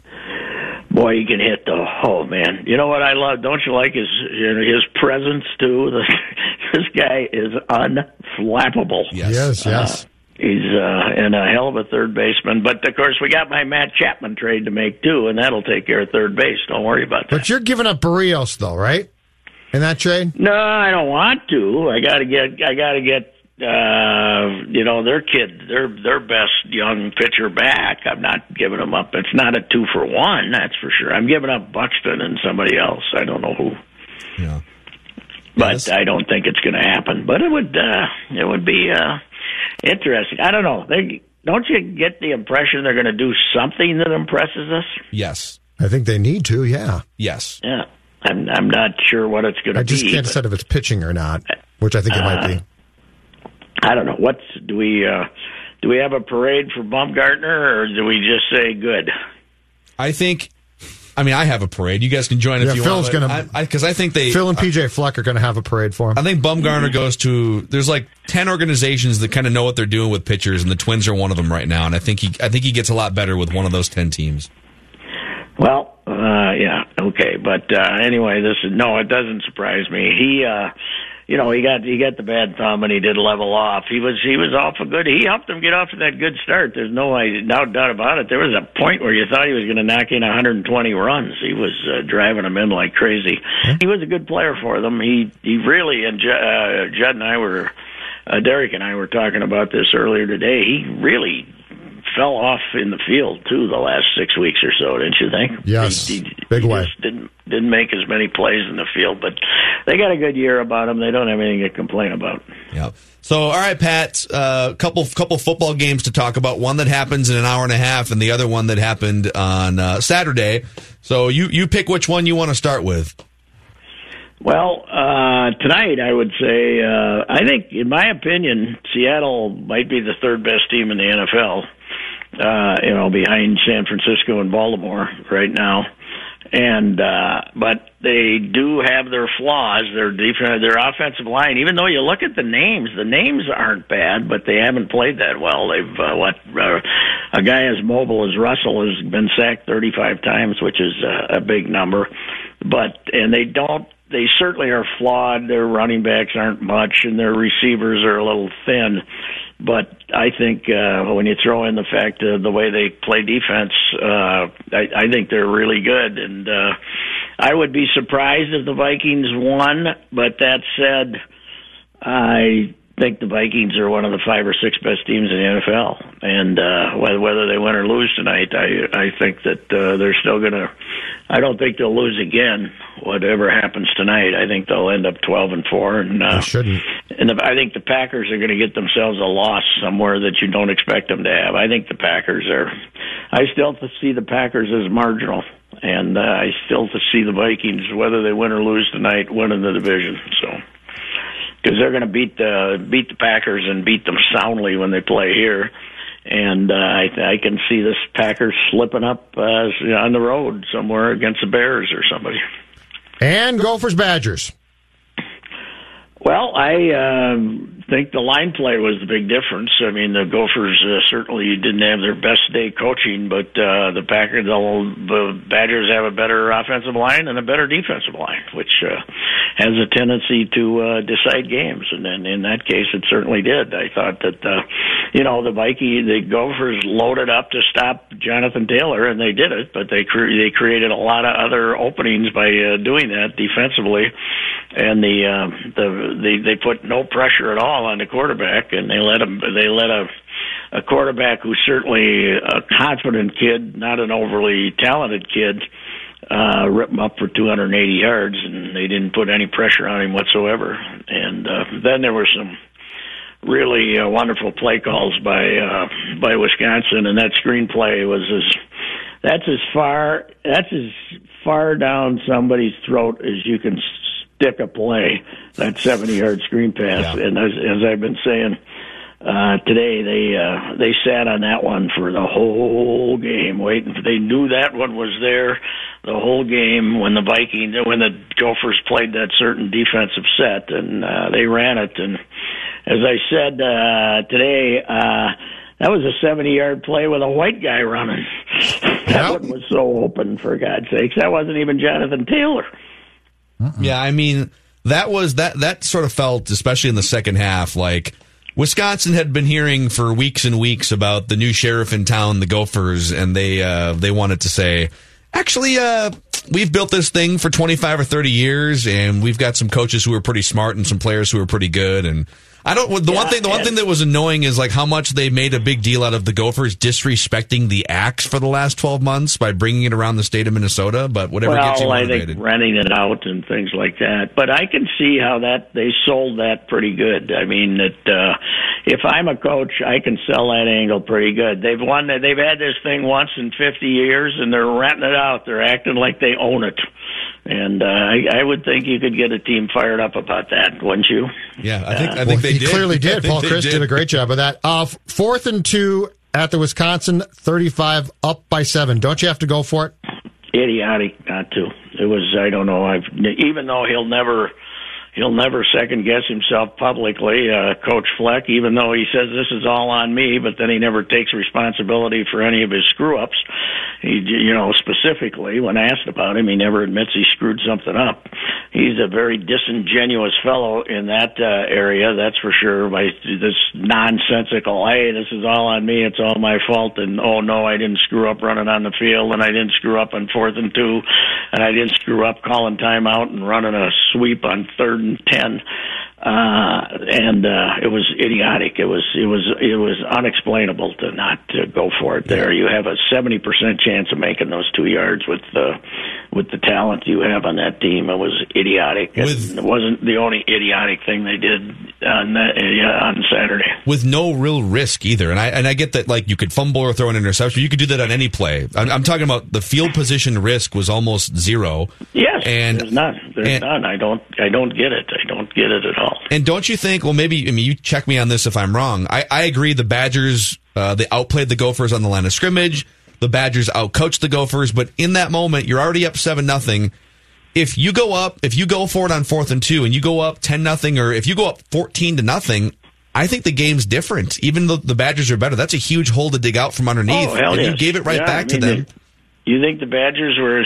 Boy, he can hit the Oh man, you know what I love? Don't you like his you know, his presence too? this guy is unflappable. Yes, yes, yes. Uh, he's uh, and a hell of a third baseman. But of course, we got my Matt Chapman trade to make too, and that'll take care of third base. Don't worry about that. But you're giving up Berrios though, right? In that trade? No, I don't want to. I got to get. I got to get. Uh, you know, their kid, their their best young pitcher back. I'm not giving them up. It's not a two for one, that's for sure. I'm giving up Buxton and somebody else. I don't know who. Yeah. But I don't think it's going to happen. But it would. uh It would be uh interesting. I don't know. They don't you get the impression they're going to do something that impresses us? Yes. I think they need to. Yeah. Yes. Yeah. I'm I'm not sure what it's going to be. I be. just can't decide if it's pitching or not, which I think it might be. I don't know. What's do we uh do we have a parade for Bumgarner or do we just say good? I think I mean, I have a parade. You guys can join if Yeah, you Phil's want. gonna- because I, think they Phil and PJ Fleck are going to have a parade for him. I think Bumgarner goes to. There's like ten organizations that kind of know what they're doing with pitchers, and the Twins are one of them right now. And I think he, I think he gets a lot better with one of those ten teams. Well, uh, yeah, okay, but uh, anyway, this is no. It doesn't surprise me. He, uh, you know, he got he got the bad thumb and he did level off. He was he was off a good. He helped him get off to that good start. There's no no doubt about it. There was a point where you thought he was going to knock in 120 runs. He was uh, driving them in like crazy. He was a good player for them. He he really and uh, Judd and I were. Uh, Derek and I were talking about this earlier today. He really fell off in the field too the last six weeks or so, didn't you think? Yes, He- he- big he way. didn't didn't make as many plays in the field, but they got a good year about them. They don't have anything to complain about. Yeah. So, all right, Pat, a uh, couple couple football games to talk about. One that happens in an hour and a half, and the other one that happened on uh, Saturday. So, you you pick which one you want to start with. Well, uh, tonight I would say uh, I think, in my opinion, Seattle might be the third best team in the NFL. Uh, you know, behind San Francisco and Baltimore right now. And uh, but they do have their flaws. Their defense, their offensive line. Even though you look at the names, the names aren't bad, but they haven't played that well. They've uh, what uh, a guy as mobile as Russell has been sacked 35 times, which is uh, a big number. But and they don't. They certainly are flawed. Their running backs aren't much, and their receivers are a little thin. But I think uh, when you throw in the fact of the way they play defense, uh, I, I think they're really good. And uh, I would be surprised if the Vikings won. But that said, I think the Vikings are one of the five or six best teams in the NFL. And uh, whether they win or lose tonight, I I think that uh, they're still going to. I don't think they'll lose again. Whatever happens tonight, I think they'll end up twelve and four. And uh, shouldn't. and the, I think the Packers are going to get themselves a loss somewhere that you don't expect them to have. I think the Packers are. I still see the Packers as marginal, and uh, I still see the Vikings, whether they win or lose tonight, winning the division. So because they're going to beat the beat the Packers and beat them soundly when they play here. And uh, I, I can see this Packers slipping up uh, on the road somewhere against the Bears or somebody. And Gophers Badgers. Well, I um, think the line play was the big difference. I mean, the Gophers uh, certainly didn't have their best day coaching, but uh, the Packers, the, Badgers have a better offensive line and a better defensive line, which uh, has a tendency to uh, decide games. And then in that case, it certainly did. I thought that, uh, you know, the Viking, the Gophers loaded up to stop Jonathan Taylor, and they did it, but they cre- they created a lot of other openings by uh, doing that defensively and the uh, the they they put no pressure at all on the quarterback, and they let him they let a a quarterback who's certainly a confident kid, not an overly talented kid, uh, rip him up for 280 yards, and they didn't put any pressure on him whatsoever. And uh, then there were some really uh, wonderful play calls by uh, by Wisconsin, and that screenplay was as that's as far that's as far down somebody's throat as you can stick a play. That 70 yard screen pass, and as, as I've been saying. Uh, today they uh, they sat on that one for the whole game, waiting. For, they knew that one was there the whole game when the Vikings, when the Gophers played that certain defensive set, and uh, they ran it. And as I said uh, today, uh, that was a 70 yard play with a white guy running. that one was so open, for God's sakes. That wasn't even Jonathan Taylor. Yeah, I mean that was that that sort of felt, especially in the second half, like Wisconsin had been hearing for weeks and weeks about the new sheriff in town, the Gophers, and they uh, they wanted to say, actually, uh, we've built this thing for twenty five or thirty years, and we've got some coaches who are pretty smart and some players who are pretty good, and I don't. The one thing, the one thing that was annoying is like how much they made a big deal out of the Gophers disrespecting the axe for the last twelve months by bringing it around the state of Minnesota. But whatever gets you well, I think renting it out and things like that. But I can see how that they sold that pretty good. I mean, that uh, if I'm a coach, I can sell that angle pretty good. They've won. They've had this thing once in 50 years, and they're renting it out. They're acting like they own it. And uh, I, I would think you could get a team fired up about that, wouldn't you? Yeah, I think I Well, think they he did. clearly did. Paul Chryst did. a great job of that. Uh, fourth and two at the Wisconsin 35, up by seven. Don't you have to go for it? idiotic not to. It was I don't know. I've even though he'll never he'll never second guess himself publicly, uh, Coach Fleck, even though he says this is all on me, but then he never takes responsibility for any of his screw ups. He, you know, specifically when asked about him, he never admits he screwed something up. He's a very disingenuous fellow in that uh, area, that's for sure. By this nonsensical, hey, this is all on me, it's all my fault, and oh no, I didn't screw up running on the field, and I didn't screw up on fourth and two, and I didn't screw up calling timeout and running a sweep on third and ten. Uh, and uh, it was idiotic. It was it was it was unexplainable to not to go for it there. You have a seventy percent chance of making those two yards with the with the talent you have on that team. It was idiotic. With- it wasn't the only idiotic thing they did on that, uh, on Saturday. with no real risk either. And I and I get that like you could fumble or throw an interception. You could do that on any play. I'm, I'm talking about the field position risk was almost zero. Yes, And- there's none. There's and- none. I don't. I don't get it. I don't get it at all. And don't you think? Well, maybe I mean you check me on this if I'm wrong. I, I agree. The Badgers uh, they outplayed the Gophers on the line of scrimmage. The Badgers outcoached the Gophers, but in that moment, you're already up seven nothing. If you go up, if you go for it on fourth and two, and you go up ten nothing, or if you go up fourteen to nothing, I think the game's different. Even though the Badgers are better, that's a huge hole to dig out from underneath. Oh, hell and you gave it right Yeah, back I mean, to them. You think the Badgers were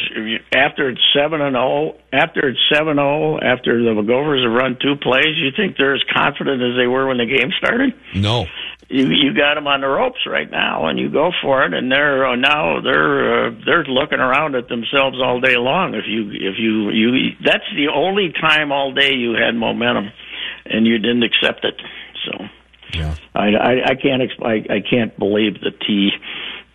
after it's seven and zero? After it's seven zero, after the Gophers have run two plays, you think they're as confident as they were when the game started? no. You you got them on the ropes right now, and you go for it, and they're uh, now they're uh, they're looking around at themselves all day long. If you if you you that's the only time all day you had momentum, and you didn't accept it. So I, I I can't I, I can't believe that he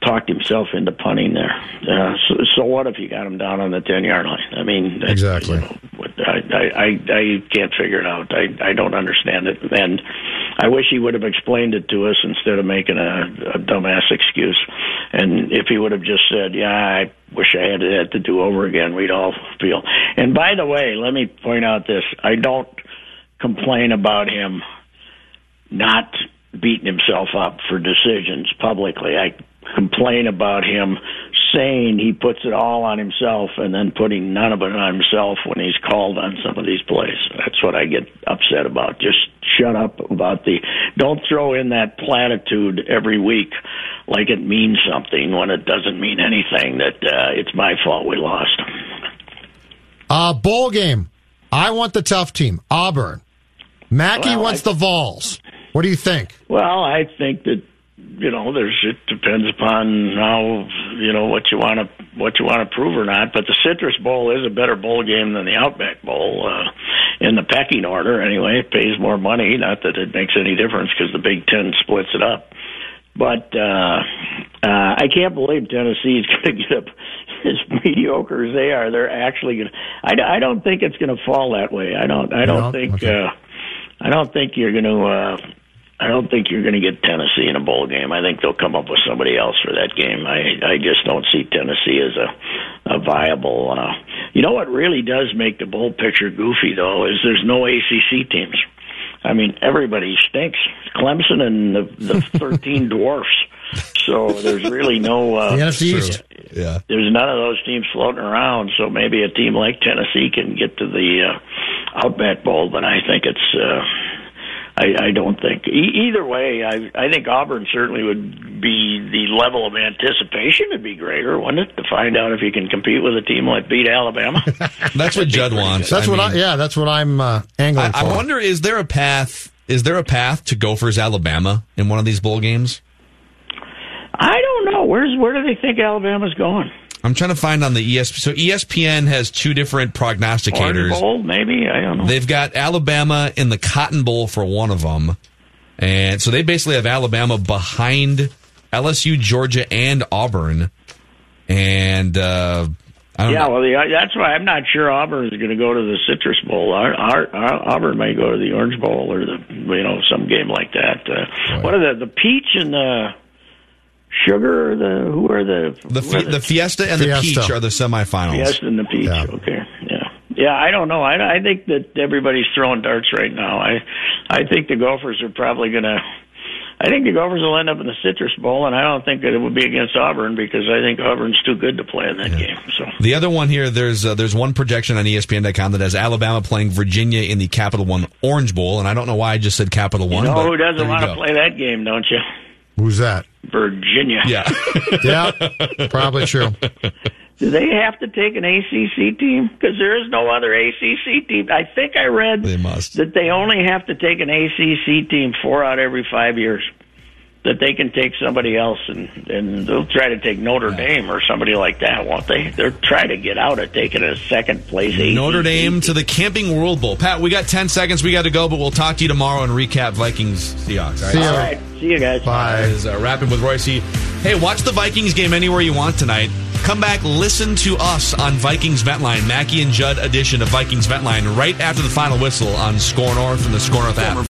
talked himself into punting there. Uh, so, so what if you got him down on the ten yard line? I mean, Exactly. you know, I, I I can't figure it out. I I don't understand it, and I wish he would have explained it to us instead of making a, a dumbass excuse. And if he would have just said, "Yeah, I wish I had it to do over again," we'd all feel. And by the way, let me point out this: I don't complain about him not beating himself up for decisions publicly. I complain about him saying he puts it all on himself and then putting none of it on himself when he's called on some of these plays. That's what I get upset about. Just shut up about the don't throw in that platitude every week like it means something when it doesn't mean anything that uh, it's my fault we lost. Uh, bowl game. I want the tough team. Auburn. Mackey Well, wants I- the Vols. What do you think? Well, I think that you know, there's it depends upon how you know what you want to what you want to prove or not. But the Citrus Bowl is a better bowl game than the Outback Bowl uh, in the pecking order. Anyway, it pays more money. Not that it makes any difference because the Big Ten splits it up. But uh, uh, I can't believe Tennessee's going to get up as mediocre as they are. They're actually going. to I, I don't think it's going to fall that way. I don't. I don't No? think. Okay. Uh, I don't think you're going to. Uh, I don't think you're going to get Tennessee in a bowl game. I think they'll come up with somebody else for that game. I I just don't see Tennessee as a a viable. Uh, you know what really does make the bowl picture goofy though is there's no ACC teams. I mean everybody stinks. Clemson and the the 13 dwarfs. So there's really no. Uh, The NFC East. Yeah. there's none of those teams floating around, so maybe a team like Tennessee can get to the uh, Outback Bowl. But I think it's. Uh, I, I don't think e- either way. I I think Auburn certainly would be the level of anticipation would be greater, wouldn't it, to find out if you can compete with a team like beat Alabama. That's what Judd wants. That's I what mean, I. Yeah, that's what I'm uh, angling I, for. I wonder is there a path? Is there a path to Gophers Alabama in one of these bowl games? I don't know. Where's where do they think Alabama's going? I'm trying to find on the ESPN. So ESPN has two different prognosticators. Orange. Bowl, maybe. I don't know. They've got Alabama in the Cotton Bowl for one of them, and so they basically have Alabama behind LSU, Georgia, and Auburn. And uh, I don't Yeah, know. well, the, that's why I'm not sure Auburn is going to go to the Citrus Bowl. Our, our, our, Auburn may go to the Orange Bowl or the you know some game like that. Uh, What are the the peach and the sugar? Or the who are the The, who are fi- the Fiesta and the Peach are the semifinals. Fiesta and the peach? Yeah. Okay, yeah, yeah. I don't know. I, I think that everybody's throwing darts right now. I I think the Gophers are probably going to. I think the Gophers will end up in the Citrus Bowl, and I don't think that it would be against Auburn because I think Auburn's too good to play in that game. So The other one here, there's uh, there's one projection on ESPN.com that has Alabama playing Virginia in the Capital One Orange Bowl, and I don't know why I just said Capital You One. know but who doesn't want to play that game, don't you? Who's that? Virginia. Yeah. yeah, probably true. Do they have to take an ACC team? Because there is no other ACC team. I think I read they must. that they only have to take an ACC team four out every five years. That they can take somebody else, and and they'll try to take Notre Dame or somebody like that, won't they? They're trying to get out of taking a second place. Notre Dame to the Camping World Bowl. Pat, we got 10 seconds. We got to go, but we'll talk to you tomorrow and recap Vikings Seahawks. See ya. All right, see you guys. Bye. That is uh, Rapping with Reusse. Hey, watch the Vikings game anywhere you want tonight. Come back, listen to us on Vikings Vent Line, Mackey and Judd edition of Vikings Vent Line, right after the final whistle on SKOR North and the SKOR North app.